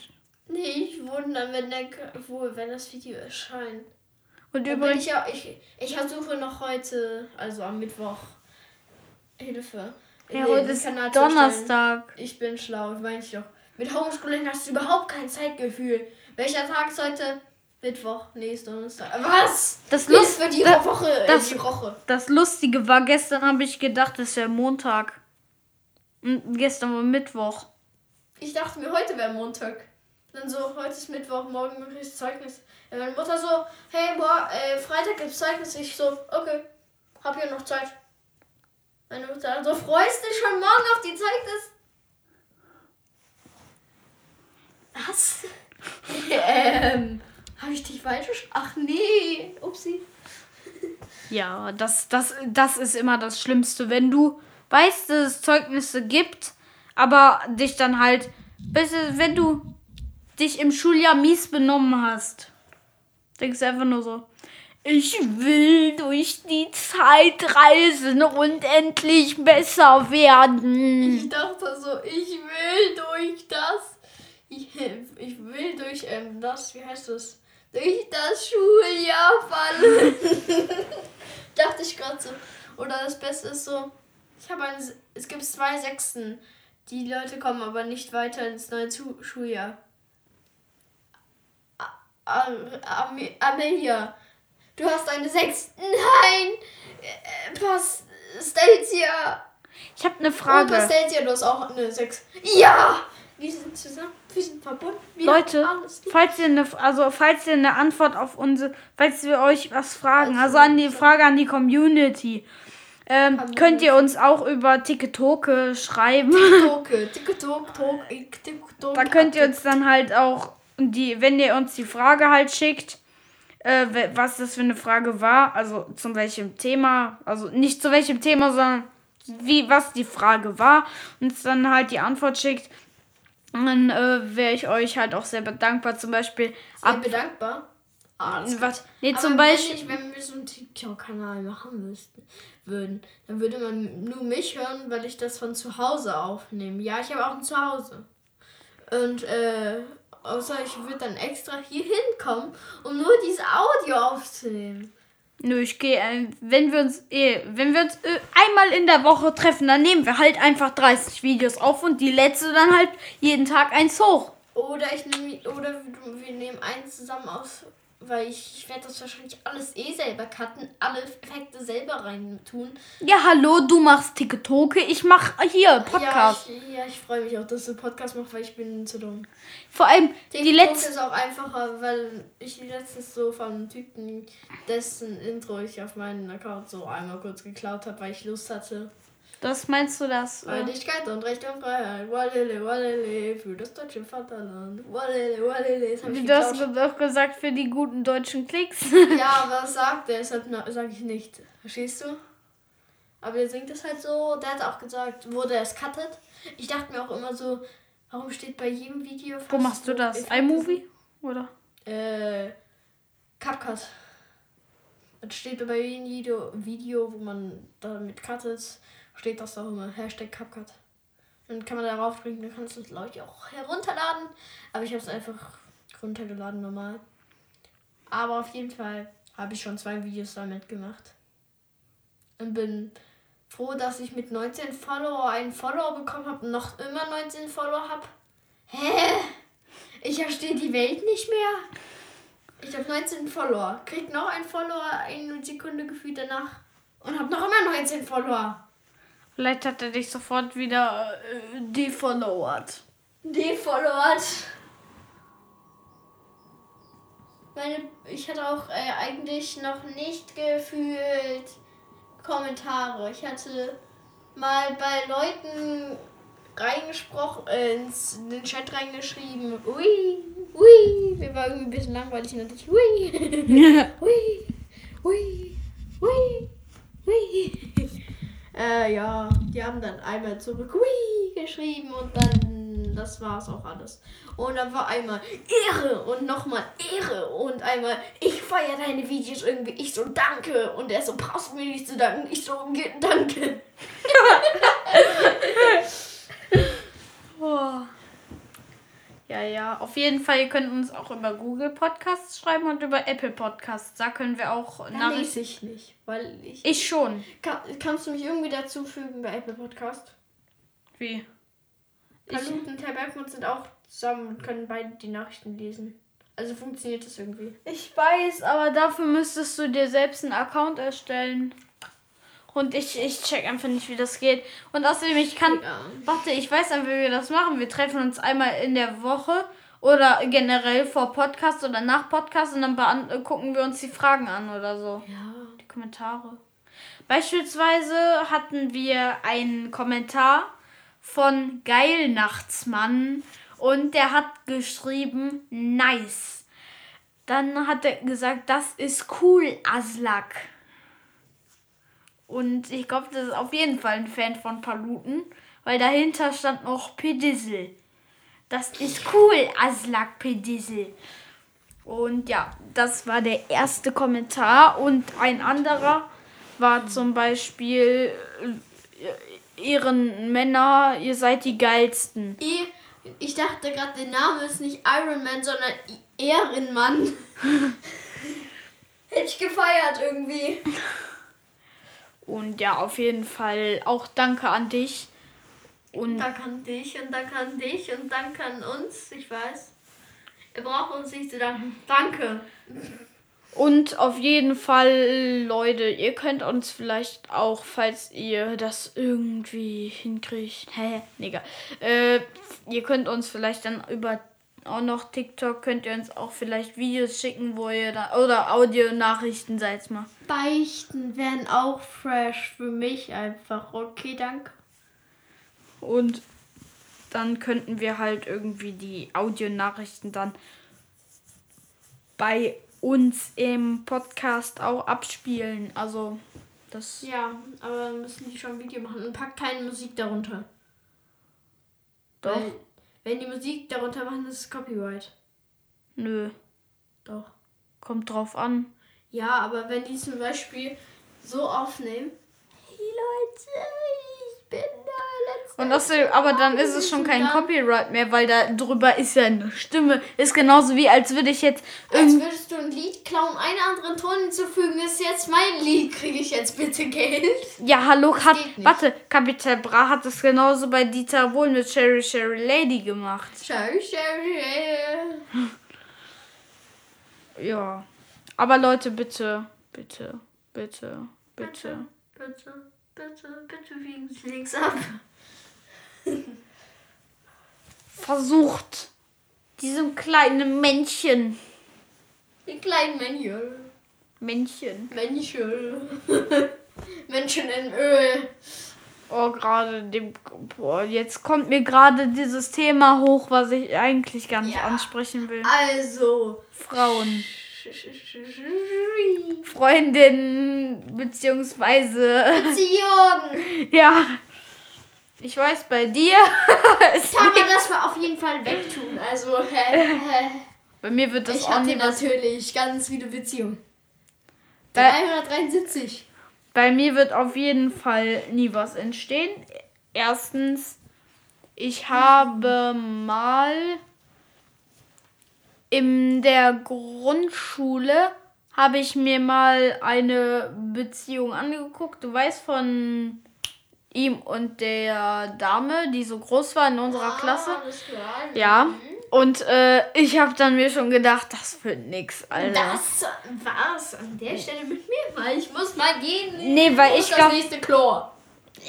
Nee, ich wundere, wenn, der, wo, wenn das Video erscheint. Und übrigens ich, ich, ich versuche noch heute, also am Mittwoch, Hilfe. ja, heute ist Kanal. Donnerstag. Ich bin schlau, meine ich doch. Mit Homeschooling hast du überhaupt kein Zeitgefühl. Welcher Tag ist heute? Mittwoch, nee, ist Donnerstag. Was? Das Lust für die das- Woche, äh, das- die Woche. Das Lustige war, gestern habe ich gedacht, es wäre Montag. Und gestern war Mittwoch. Ich dachte mir, heute wäre Montag. Dann so, heute ist Mittwoch, morgen du Zeugnis. Ja, meine Mutter so, hey, boah, äh, Freitag gibt's Zeugnis. Ich so, okay, hab hier noch Zeit. Meine Mutter so, freust dich schon morgen auf die Zeugnis? Was? [laughs] ähm, habe ich dich falsch? Ach nee, upsi. Ja, das, das, das ist immer das Schlimmste, wenn du weißt, dass es Zeugnisse gibt, aber dich dann halt, du, wenn du dich im Schuljahr mies benommen hast, denkst einfach nur so, ich will durch die Zeit reisen und endlich besser werden. Ich dachte so, ich will durch das. Ich, ich will durch ähm, das, wie heißt das? Durch das Schuljahr fallen. [laughs] dachte ich gerade so. Oder das Beste ist so, ich habe es gibt zwei Sechsten. Die Leute kommen aber nicht weiter ins neue Schuljahr. Am- Amelia, du hast eine Sechs. Nein! Äh, Pass, Stacia. Ich habe eine Und Frage. Stacia, du hast auch eine 6. Ja! Wir sind zusammen, wir sind verbunden. Wir Leute, falls ihr eine, also falls ihr eine Antwort auf unsere, falls wir euch was fragen, Also, also an die Frage an die Community, ähm, könnt ihr uns auch über TikToke schreiben. Toke, TikTok, Tok, [laughs] TikTok. da könnt ihr uns dann halt auch die, wenn ihr uns die Frage halt schickt, äh, was das für eine Frage war, also zu welchem Thema, also nicht zu welchem Thema, sondern wie was die Frage war, uns dann halt die Antwort schickt, dann äh, wäre ich euch halt auch sehr dankbar. Zum Beispiel Sehr ab bedankbar. Ah, was, nee, Aber zum wenn Beispiel. ich, wenn wir so einen TikTok-Kanal machen müssten, würden, dann würde man nur mich hören, weil ich das von zu Hause aufnehme. Ja, ich habe auch ein Zuhause. Und, äh, außer ich würde dann extra hier hinkommen, um nur dieses Audio aufzunehmen. Nö, ich gehe, äh, wenn wir uns, eh, wenn wir uns äh, einmal in der Woche treffen, dann nehmen wir halt einfach 30 Videos auf und die letzte dann halt jeden Tag eins hoch. Oder ich nehme, oder wir nehmen eins zusammen aus, weil ich, ich werde das wahrscheinlich alles eh selber cutten, alle Effekte selber rein tun. Ja, hallo, du machst TikTok, ich mach hier Podcast. Ja, ich, ja, ich freue mich auch, dass du Podcast machst, weil ich bin zu dumm. Vor allem die TikTok letzte. ist auch einfacher, weil ich letztens so von Typen, dessen Intro ich auf meinen Account so einmal kurz geklaut habe, weil ich Lust hatte. Das meinst du das? Äh, Einigkeit und Recht und Freiheit. Walele, walele, für das deutsche Vaterland. Walele, walele. Das du hast doch gesagt für die guten deutschen Klicks. [laughs] Ja, aber das sagt er, deshalb sage ich nicht. Verstehst du? Aber er singt es halt so. Der hat auch gesagt, wurde es cuttet. Ich dachte mir auch immer so, warum steht bei jedem Video. Wo machst du das? IMovie? Oder? Äh, CapCut. Das steht bei jedem Video, Video, wo man damit cuttet, steht das auch immer. Hashtag CapCut. Dann kann man darauf drücken, dann kannst du es, glaube ich, auch herunterladen. Aber ich habe es einfach runtergeladen normal. Aber auf jeden Fall habe ich schon zwei Videos damit gemacht. Und bin froh, dass ich mit 19 Follower einen Follower bekommen habe und noch immer 19 Follower habe. Hä? Ich verstehe die Welt nicht mehr. Ich habe 19 Follower. Krieg noch einen Follower eine Sekunde gefühlt danach. Und habe noch immer 19 Follower. Vielleicht hat er dich sofort wieder äh, defollowert. Defollowert. Meine, ich hatte auch äh, eigentlich noch nicht gefühlt Kommentare. Ich hatte mal bei Leuten reingesprochen, äh, ins, in den Chat reingeschrieben, ui, ui, mir war irgendwie ein bisschen langweilig und ich, [laughs] ui, ui, ui, ui, ui. Äh, ja, die haben dann einmal zurück Ui geschrieben und dann, das war's auch alles. Und dann war einmal Ehre und nochmal Ehre und einmal ich feiere deine Videos irgendwie. Ich so, danke. Und er so, brauchst du mir nicht zu danken. Ich so, "Ge- danke. [laughs] Oh. Ja, ja. Auf jeden Fall, ihr könnt uns auch über Google Podcasts schreiben und über Apple Podcasts. Da können wir auch Da Nachrichten. lese ich nicht, weil ich... Ich schon. Kann, kannst du mich irgendwie dazu fügen bei Apple Podcast? Wie? Paluten und Herr Bergmann sind auch zusammen und können beide die Nachrichten lesen. Also funktioniert das irgendwie. Ich weiß, aber dafür müsstest du dir selbst einen Account erstellen. Und ich, ich check einfach nicht, wie das geht. Und außerdem, ich kann. Ja. Warte, ich weiß einfach, wie wir das machen. Wir treffen uns einmal in der Woche oder generell vor Podcast oder nach Podcast und dann äh, gucken wir uns die Fragen an oder so. Ja. Die Kommentare. Beispielsweise hatten wir einen Kommentar von Geilnachtsmann und der hat geschrieben, nice. Dann hat er gesagt, das ist cool, Aslak. Und ich glaube, das ist auf jeden Fall ein Fan von Paluten, weil dahinter stand noch Pedissel. Das ist cool, Aslak Pedissel. Und ja, das war der erste Kommentar. Und ein anderer war zum Beispiel äh, Ehrenmänner, ihr seid die geilsten. Ich, ich dachte gerade, der Name ist nicht Iron Man, sondern Ehrenmann. [laughs] Hätte ich gefeiert irgendwie. Und ja, auf jeden Fall auch danke an dich. Und Dank an dich und danke an dich und danke an uns. Ich weiß. Wir brauchen uns nicht zu danken. Danke. Und auf jeden Fall, Leute, ihr könnt uns vielleicht auch, falls ihr das irgendwie hinkriegt, hä, nee, egal. Äh, ihr könnt uns vielleicht dann über auch noch TikTok, könnt ihr uns auch vielleicht Videos schicken, wo ihr da, oder Audionachrichten, seid mal. Beichten wären auch fresh für mich einfach. Okay, danke. Und dann könnten wir halt irgendwie die Audionachrichten dann bei uns im Podcast auch abspielen. Also, das. Ja, aber dann müssen die schon ein Video machen und packt keine Musik darunter. Doch. Weil, wenn die Musik darunter machen, ist Copyright. Nö. Doch. Kommt drauf an. Ja, aber wenn die zum Beispiel so aufnehmen. Hey Leute, Und außerdem, aber dann ist es schon kein Copyright mehr, weil da drüber ist ja eine Stimme. Ist genauso wie, als würde ich jetzt. Als würdest du ein Lied klauen, einen anderen Ton hinzufügen, ist jetzt mein Lied, kriege ich jetzt bitte Geld? Ja, hallo, hat. Warte, Capital Bra hat das genauso bei Dieter Wohl mit Sherry Sherry Lady gemacht. Sherry Sherry Lady. Ja. Aber Leute, bitte, bitte, bitte, bitte. Bitte, bitte, bitte wiegen Sie links ab. Versucht, diesem kleinen Männchen. Die kleinen Männchen. Männchen. Männchen. Menschen in Öl. Oh, gerade dem. Boah, jetzt kommt mir gerade dieses Thema hoch, was ich eigentlich gar nicht Ja. ansprechen will. Also. Frauen. Freundin, beziehungsweise. Beziehung. Ja. Ich weiß, bei dir. [laughs] Kann man das mal auf jeden Fall wegtun. Also, hä. bei mir wird das Ich auch hatte natürlich ganz viele Beziehungen. Bei, 373. bei mir wird auf jeden Fall nie was entstehen. Erstens, ich habe mal in der Grundschule habe ich mir mal eine Beziehung angeguckt. Du weißt von ihm und der Dame, die so groß war in unserer Klasse. Ah, klar. Ja. Und äh, ich habe dann mir schon gedacht, das wird nix, Alter. Das war's an der Stelle mit mir, weil ich muss mal gehen. Nee, weil ich das glaub- nächste Chlor.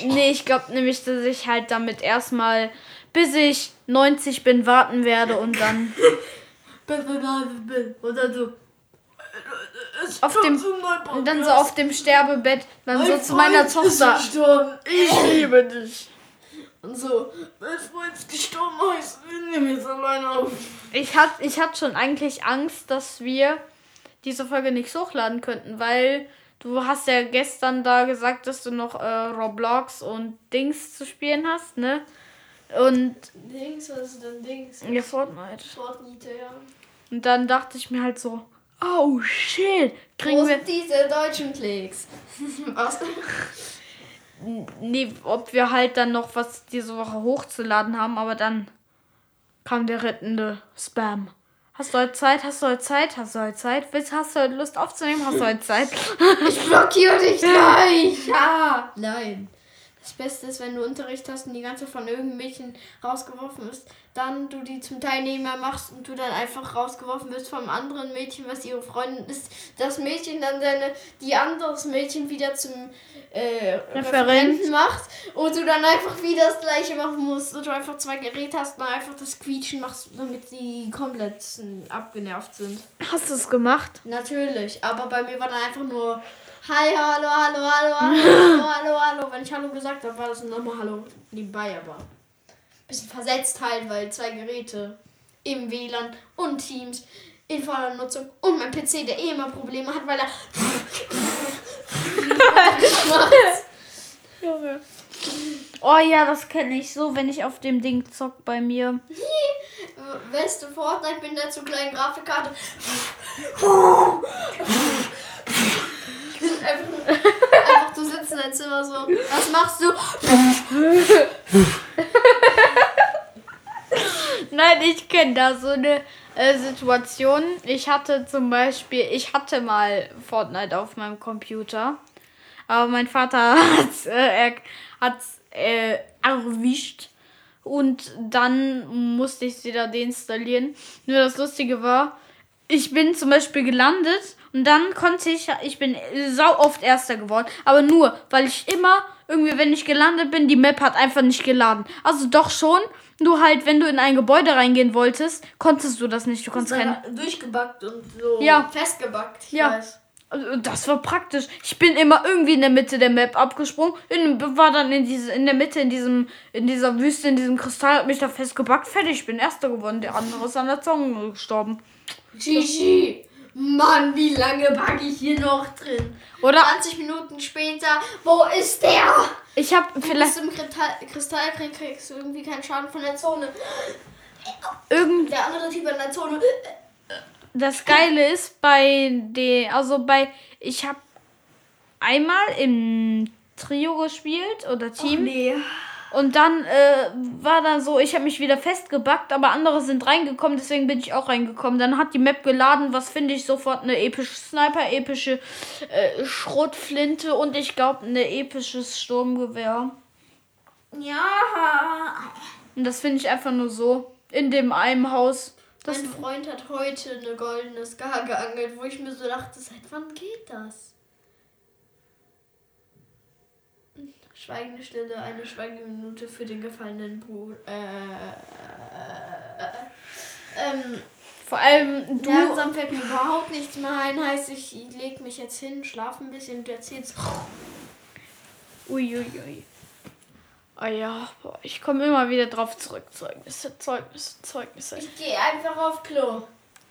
Nee, ich glaube nämlich, dass ich halt damit erstmal, bis ich 90 bin, warten werde und dann [laughs] Oder so. Auf dem und dann so auf dem Sterbebett dann so zu meiner Tochter. Ich liebe dich. Und so, mein Freund ist gestorben, ich nehme jetzt alleine auf. Ich hatte ich hatte schon eigentlich Angst, dass wir diese Folge nicht hochladen könnten, weil du hast ja gestern da gesagt, dass du noch äh, Roblox und Dings zu spielen hast, ne? Und Dings, was ist denn Dings? ja, Fortnite. Fortnite, ja. Und dann dachte ich mir halt so, oh shit, Wo kriegen wir sind diese deutschen Klicks? [laughs] Was? Nee, ob wir halt dann noch was diese Woche hochzuladen haben, aber dann kam der rettende Spam. Hast du heute Zeit? Hast du heute Zeit? Hast du heute Zeit? Willst, hast du heute Lust aufzunehmen? Hast du heute Zeit? [laughs] Ich blockiere dich gleich. Ja. Nein. Das Beste ist, wenn du Unterricht hast und die ganze von irgendeinem Mädchen rausgeworfen ist, dann du die zum Teilnehmer machst und du dann einfach rausgeworfen wirst vom anderen Mädchen, was ihre Freundin ist. Das Mädchen dann deine, die anderes Mädchen wieder zum äh, Referenten macht und du dann einfach wieder das gleiche machen musst und du einfach zwei Geräte hast und dann einfach das Quietschen machst, damit die komplett abgenervt sind. Hast du es gemacht? Natürlich, aber bei mir war dann einfach nur Hi, hallo, hallo, hallo, hallo, hallo, [laughs] hallo, hallo. Wenn ich Hallo gesagt habe, war das nochmal Hallo nebenbei, aber bisschen versetzt halt, weil zwei Geräte im WLAN und Teams in voller Nutzung und mein PC, der eh immer Probleme hat, weil er [laughs] Junge. Oh ja, das kenne ich so, wenn ich auf dem Ding zock bei mir. [laughs] beste Fortnite bin der zu kleinen Grafikkarte. [laughs] einfach, einfach, du sitzt in deinem Zimmer so. Was machst du? Nein, ich kenne da so eine äh, Situation. Ich hatte zum Beispiel, ich hatte mal Fortnite auf meinem Computer. Aber mein Vater [laughs] hat äh, hat's, äh, erwischt. Und dann musste ich sie da deinstallieren. Nur das Lustige war, ich bin zum Beispiel gelandet und dann konnte ich, ich bin sau oft Erster geworden, aber nur, weil ich immer irgendwie, wenn ich gelandet bin, die Map hat einfach nicht geladen. Also doch schon, nur halt, wenn du in ein Gebäude reingehen wolltest, konntest du das nicht. Du konntest keine. durchgebackt und so Ja. festgebackt. Ich Ja. weiß. Also, Das war praktisch. Ich bin immer irgendwie in der Mitte der Map abgesprungen, in, war dann in diese, in der Mitte in diesem, in dieser Wüste, in diesem Kristall, hab mich da festgebackt, fertig, ich bin Erster geworden. Der andere ist an der Zunge gestorben. Gigi, Mann, wie lange backe ich hier noch drin? Oder 20 Minuten später, wo ist der? ich habe Du vielleicht bist im Kristall, Kristallkrieg, kriegst du irgendwie keinen Schaden von der Zone. irgend Der andere Typ in der Zone. das Geile ist bei den, also bei, ich habe einmal im Trio gespielt oder Team. nee. Und dann äh, war dann so, ich habe mich wieder festgebackt, aber andere sind reingekommen, deswegen bin ich auch reingekommen. Dann hat die Map geladen, was finde ich sofort eine epische Sniper, epische äh, Schrotflinte und ich glaube eine episches Sturmgewehr. Ja. Und das finde ich einfach nur so in dem einen Haus. Das mein Freund hat heute eine goldene Scar geangelt, wo ich mir so dachte, seit wann geht das? Schweigende Stille, eine schweigende Minute für den gefallenen Bruder. Äh, ähm, vor allem du. Langsam fällt mir überhaupt nichts mehr ein. Heißt, ich leg mich jetzt hin, schlafe ein bisschen und erzähl's. Uiuiui. Ui, ui. Ah ja, boah, ich komme immer wieder drauf zurück. Zeugnisse, Zeugnisse, Zeugnisse. Ich gehe einfach auf Klo.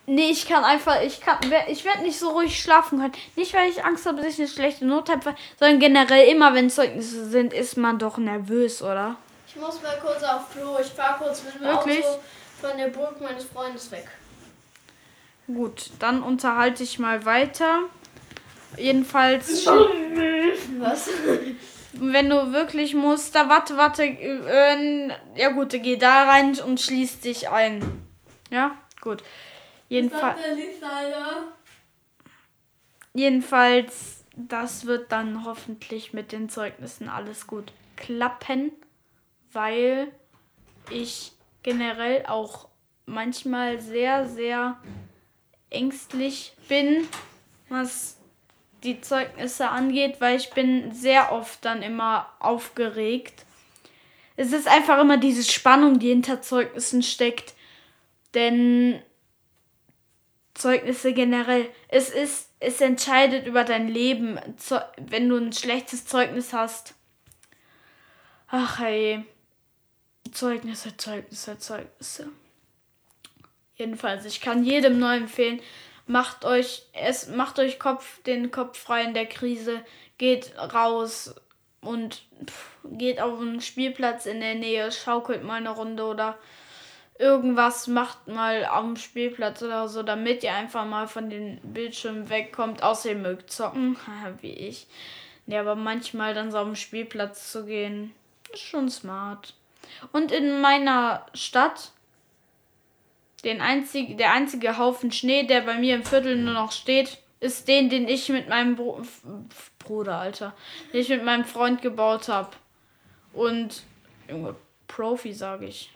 Nee, ich kann einfach, ich kann, ich werde nicht so ruhig schlafen können. Nicht, weil ich Angst habe, dass ich eine schlechte Not habe, sondern generell immer, wenn Zeugnisse sind, ist man doch nervös, oder? Ich muss mal kurz auf Klo. Ich fahre kurz mit dem Wirklich? Auto von der Burg meines Freundes weg. Gut, dann unterhalte ich mal weiter. Jedenfalls. Was? Wenn du wirklich musst, da warte, warte. Äh, ja gut, geh da rein und schließ dich ein. Ja, gut. Jedenfalls. Jedenfalls, das wird dann hoffentlich mit den Zeugnissen alles gut klappen, weil ich generell auch manchmal sehr, sehr ängstlich bin, was die Zeugnisse angeht, weil ich bin sehr oft dann immer aufgeregt. Es ist einfach immer diese Spannung, die hinter Zeugnissen steckt. Denn Zeugnisse generell. Es ist, es entscheidet über dein Leben, wenn du ein schlechtes Zeugnis hast. Ach hey. Zeugnisse, Zeugnisse, Zeugnisse. Jedenfalls, ich kann jedem neu empfehlen, macht euch es macht euch Kopf den Kopf frei in der Krise, geht raus und pff, geht auf einen Spielplatz in der Nähe, schaukelt mal eine Runde oder irgendwas macht mal am Spielplatz oder so, damit ihr einfach mal von den Bildschirmen wegkommt. Außer ihr mögt zocken, [laughs] wie ich. Ja, aber manchmal dann so am Spielplatz zu gehen, ist schon smart. Und in meiner Stadt, den einzig, der einzige Haufen Schnee, der bei mir im Viertel nur noch steht, ist den, den ich mit meinem Bro Bruder, Alter, den ich mit meinem Freund gebaut habe. Und, Junge, Profi, sage ich.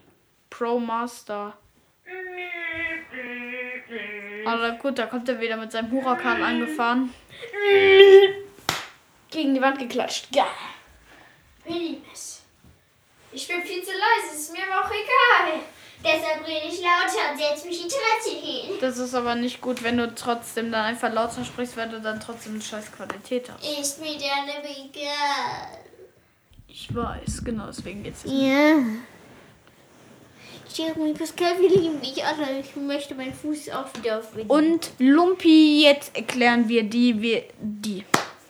Pro Master. Aber gut, da kommt er wieder mit seinem Huracan angefahren. Gegen die Wand geklatscht. Geil. Ich bin viel zu leise, ist mir aber auch egal. Deshalb rede ich lauter und setze mich in Trettchen hin. Das ist aber nicht gut, wenn du trotzdem dann einfach lauter sprichst, weil du dann trotzdem eine scheiß Qualität hast. Ist mir dann aber egal. Ich weiß, genau deswegen geht's. Ja. Jeremy Pascal, wir lieben dich alle. Ich möchte meinen Fuß auch wieder aufwinden. Und Lumpi, jetzt erklären wir die, wir, die.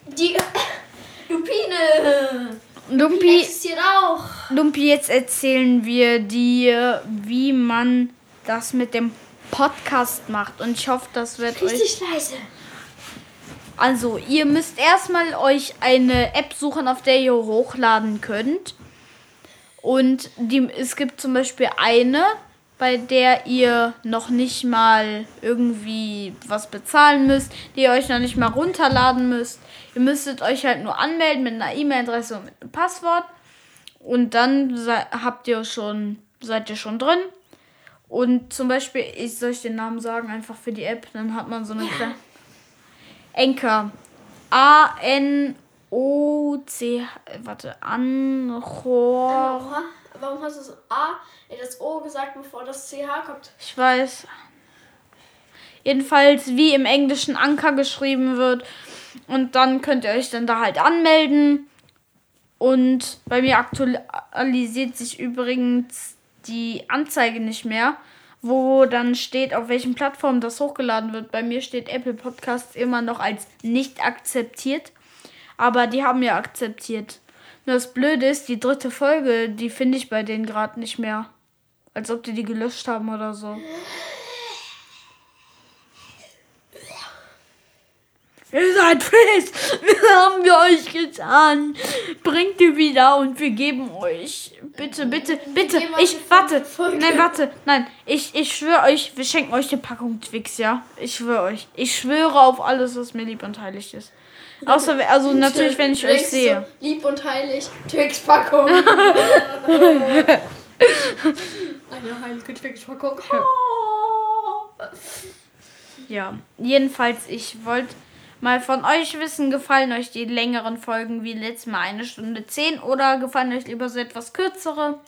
Die [coughs] Lupine. Lumpi existiert auch. Lumpi, jetzt erzählen wir dir, wie man das mit dem Podcast macht. Und ich hoffe, das wird Richtig euch... Richtig leise. Also, ihr müsst erstmal euch eine App suchen, auf der ihr hochladen könnt. Und die, es gibt zum Beispiel eine, bei der ihr noch nicht mal irgendwie was bezahlen müsst, die ihr euch noch nicht mal runterladen müsst. Ihr müsstet euch halt nur anmelden mit einer E-Mail-Adresse und mit einem Passwort. Und dann habt ihr schon, seid ihr schon drin. Und zum Beispiel, ich soll ich den Namen sagen, einfach für die App, dann hat man so eine kleine. Enker. A-N O-C, warte, Anchor. Warum hast du das A, das O gesagt, bevor das CH kommt? Ich weiß. Jedenfalls, wie im Englischen Anker geschrieben wird. Und dann könnt ihr euch dann da halt anmelden. Und bei mir aktualisiert sich übrigens die Anzeige nicht mehr, wo dann steht, auf welchen Plattformen das hochgeladen wird. Bei mir steht Apple Podcasts immer noch als nicht akzeptiert. Aber die haben ja akzeptiert. Nur das Blöde ist, die dritte Folge, die finde ich bei denen gerade nicht mehr. Als ob die die gelöscht haben oder so. Ist seid fest. Wir haben wir euch getan. Bringt die wieder und wir geben euch. Bitte, bitte, bitte. Ich, warte. Nein, warte. Nein, ich, ich schwöre euch, wir schenken euch eine Packung Twix, ja? Ich schwöre euch. Ich schwöre auf alles, was mir lieb und heilig ist. Außer, also [laughs] natürlich, wenn ich euch sehe. So, lieb und heilig. Twix-Packung. [laughs] [laughs] Eine heilige Twix-Packung. Ja, jedenfalls, ich wollte mal von euch wissen, gefallen euch die längeren Folgen wie letztes Mal eine Stunde zehn oder gefallen euch lieber so etwas kürzere?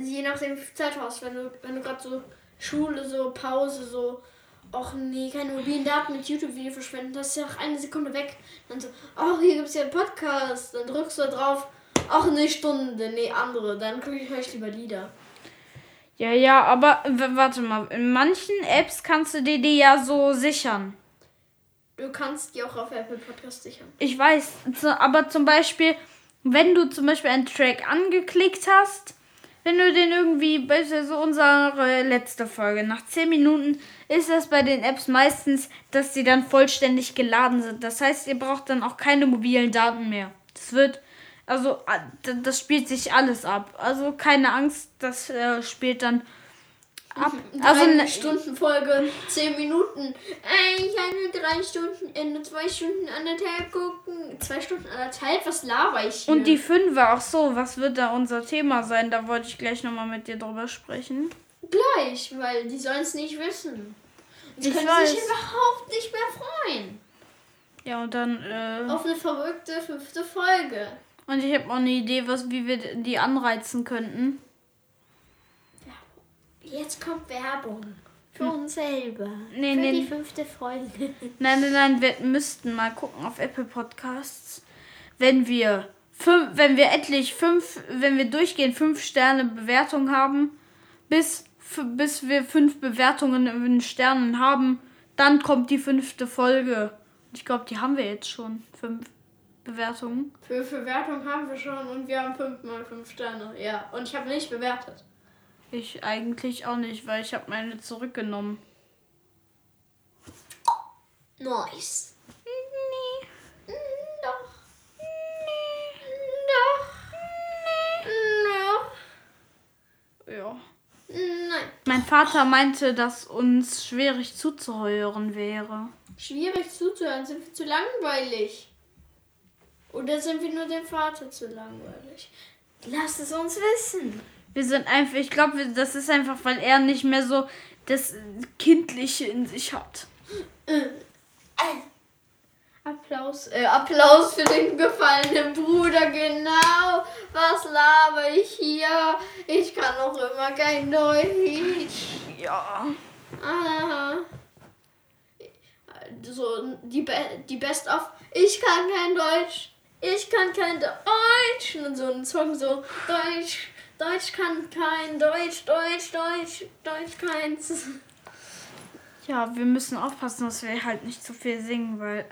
Je nachdem, wie viel Zeit du hast. Wenn du, wenn du gerade so Schule, so Pause, so. Och nee, keine mobilen Daten mit YouTube-Video verschwenden. Das ist ja auch eine Sekunde weg. Dann so, oh, hier gibt es ja einen Podcast. Dann drückst du da drauf. Ach, eine Stunde. Nee, andere. Dann gucke ich euch lieber Lieder. Ja, ja, aber warte mal, in manchen Apps kannst du dir die ja so sichern. Du kannst die auch auf Apple Podcast sichern. Ich weiß, aber zum Beispiel, wenn du zum Beispiel einen Track angeklickt hast, wenn du den irgendwie, beispielsweise unsere letzte Folge, nach 10 Minuten ist das bei den Apps meistens, dass die dann vollständig geladen sind. Das heißt, ihr braucht dann auch keine mobilen Daten mehr. Das wird, also, ah, das spielt sich alles ab. Also keine Angst, das äh, spielt dann ab. Also, Drei ne- Stunden Folge, 10 Minuten. Ey, ich nur drei Stunden, äh, nur zwei Stunden anderthalb gucken. Zwei Stunden anderthalb? Was laber ich hier? Und die Fünfer, ach so, was wird da unser Thema sein? Da wollte ich gleich nochmal mit dir drüber sprechen. Gleich, weil die sollen es nicht wissen. Die Ich können weiß. sich überhaupt nicht mehr freuen. Ja, und dann, äh, Auf eine verrückte fünfte Folge. und ich habe auch eine Idee, was, wie wir die anreizen könnten. Jetzt kommt Werbung. Für uns selber. Nee, Für nee. die fünfte Folge. [laughs] Nein, nein, nein, wir müssten mal gucken auf Apple Podcasts. Wenn wir fünf, wenn wir etlich fünf, wenn wir durchgehend fünf Sterne Bewertung haben, bis, bis wir fünf Bewertungen in Sternen haben, dann kommt die fünfte Folge. Ich glaube, die haben wir jetzt schon. Fünf Bewertungen. Für Bewertung haben wir schon und wir haben fünfmal fünf Sterne. Ja, und ich habe nicht bewertet. Ich eigentlich auch nicht, weil ich habe meine zurückgenommen. Nice. Nee. Doch. Doch. Doch. Ja. Nein. Mein Vater meinte, dass uns schwierig zuzuhören wäre. Schwierig zuzuhören. Sind wir zu langweilig? Oder sind wir nur dem Vater zu langweilig? Lasst es uns wissen. Wir sind einfach, ich glaube, das ist einfach, weil er nicht mehr so das Kindliche in sich hat. Applaus, äh, Applaus für den gefallenen Bruder, genau. Was laber ich hier? Ich kann noch immer kein Deutsch. Ja. Ah. So, die, Be die Best of Ich kann kein Deutsch. Ich kann kein Deutsch. Und so ein Song so Deutsch. Deutsch kann kein Deutsch. Deutsch, Deutsch. Deutsch keins. [laughs] Ja, wir müssen aufpassen, dass wir halt nicht zu viel singen, weil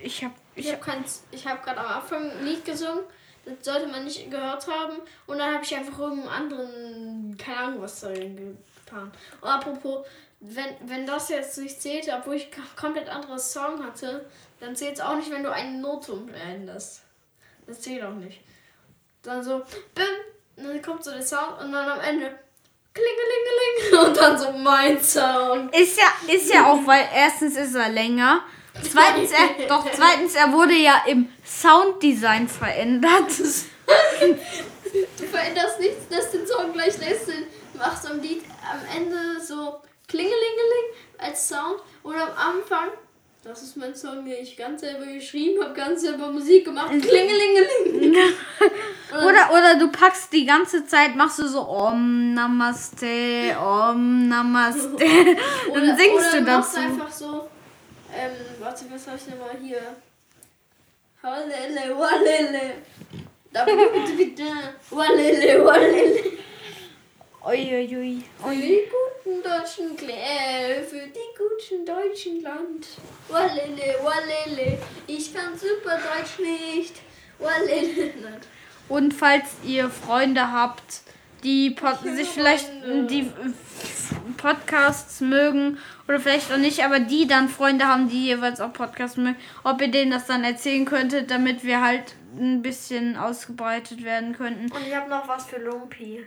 ich habe Ich habe. Ich habe gerade am Anfang ein Lied gesungen. Das sollte man nicht gehört haben. Und dann habe ich einfach irgendeinen anderen, keine Ahnung, was darin getan. Und apropos, wenn, wenn das jetzt nicht zählt, obwohl ich komplett anderes Song hatte, dann zählt es auch nicht, wenn du eine Note umänderst. Das zählt auch nicht. Dann so, bim, und dann kommt so der Sound und dann am Ende klingelingeling [laughs] und dann so mein Sound. ist ja ist ja auch, weil erstens ist er länger, zweitens er [laughs] doch zweitens er wurde ja im Sounddesign verändert. Du veränderst nichts, lässt den Song gleich lässt den, machst am Lied am Ende so klingelingeling als Sound und am Anfang, das ist mein Song, den ich ganz selber geschrieben habe, ganz selber Musik gemacht, klingelingeling. [laughs] Oder, oder du packst die ganze Zeit, machst du so Om Namaste, Om Namaste. [laughs] Dann singst oder du machst dazu. einfach so, ähm, warte, was hab ich denn mal hier? Walele, walele. Da bitte, bitte. Walele, walele. Uiuiui. Für die guten deutschen Klä, für die guten deutschen Land. Walele, walele, ich kann super Deutsch nicht. Walele. Nein. Und falls ihr Freunde habt, die Pod sich vielleicht die Podcasts mögen oder vielleicht auch nicht, aber die dann Freunde haben, die jeweils auch Podcasts mögen, ob ihr denen das dann erzählen könntet, damit wir halt ein bisschen ausgebreitet werden könnten. Und ich habe noch was für Lumpi.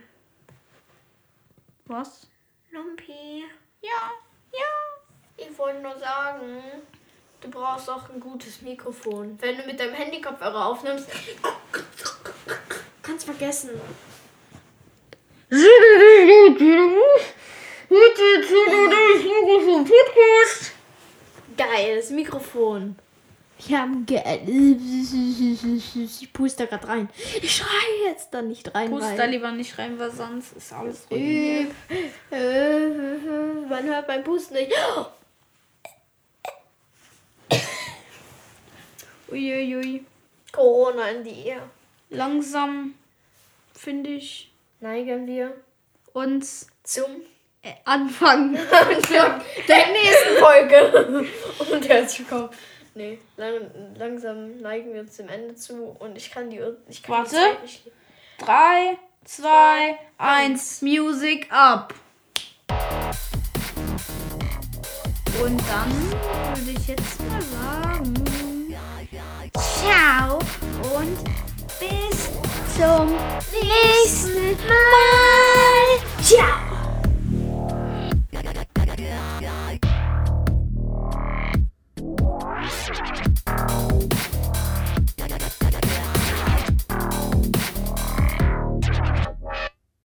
Was? Lumpi. Ja, ja. Ich wollte nur sagen, du brauchst auch ein gutes Mikrofon. Wenn du mit deinem Handykopfhörer aufnimmst, kannst vergessen. Geiles Mikrofon. Wir haben ge Ich puste gerade rein. Ich schreie jetzt da nicht rein. Pust da weil- lieber nicht rein, weil sonst ist alles. Äh, äh, äh, Man hört beim Pusten nicht. Uiuiui. Corona in die Ehe. Langsam, finde ich, Neigen wir uns zum äh, anfangen. [laughs] der nächsten Folge. [laughs] Und herzlich willkommen. Nee, lang, langsam neigen wir uns dem Ende zu und ich kann die, ich kann die Warte. Zeit nicht. 3, 2, 1, Music up. Und dann würde ich jetzt mal sagen, ciao und bis zum nächsten Mal. Ciao.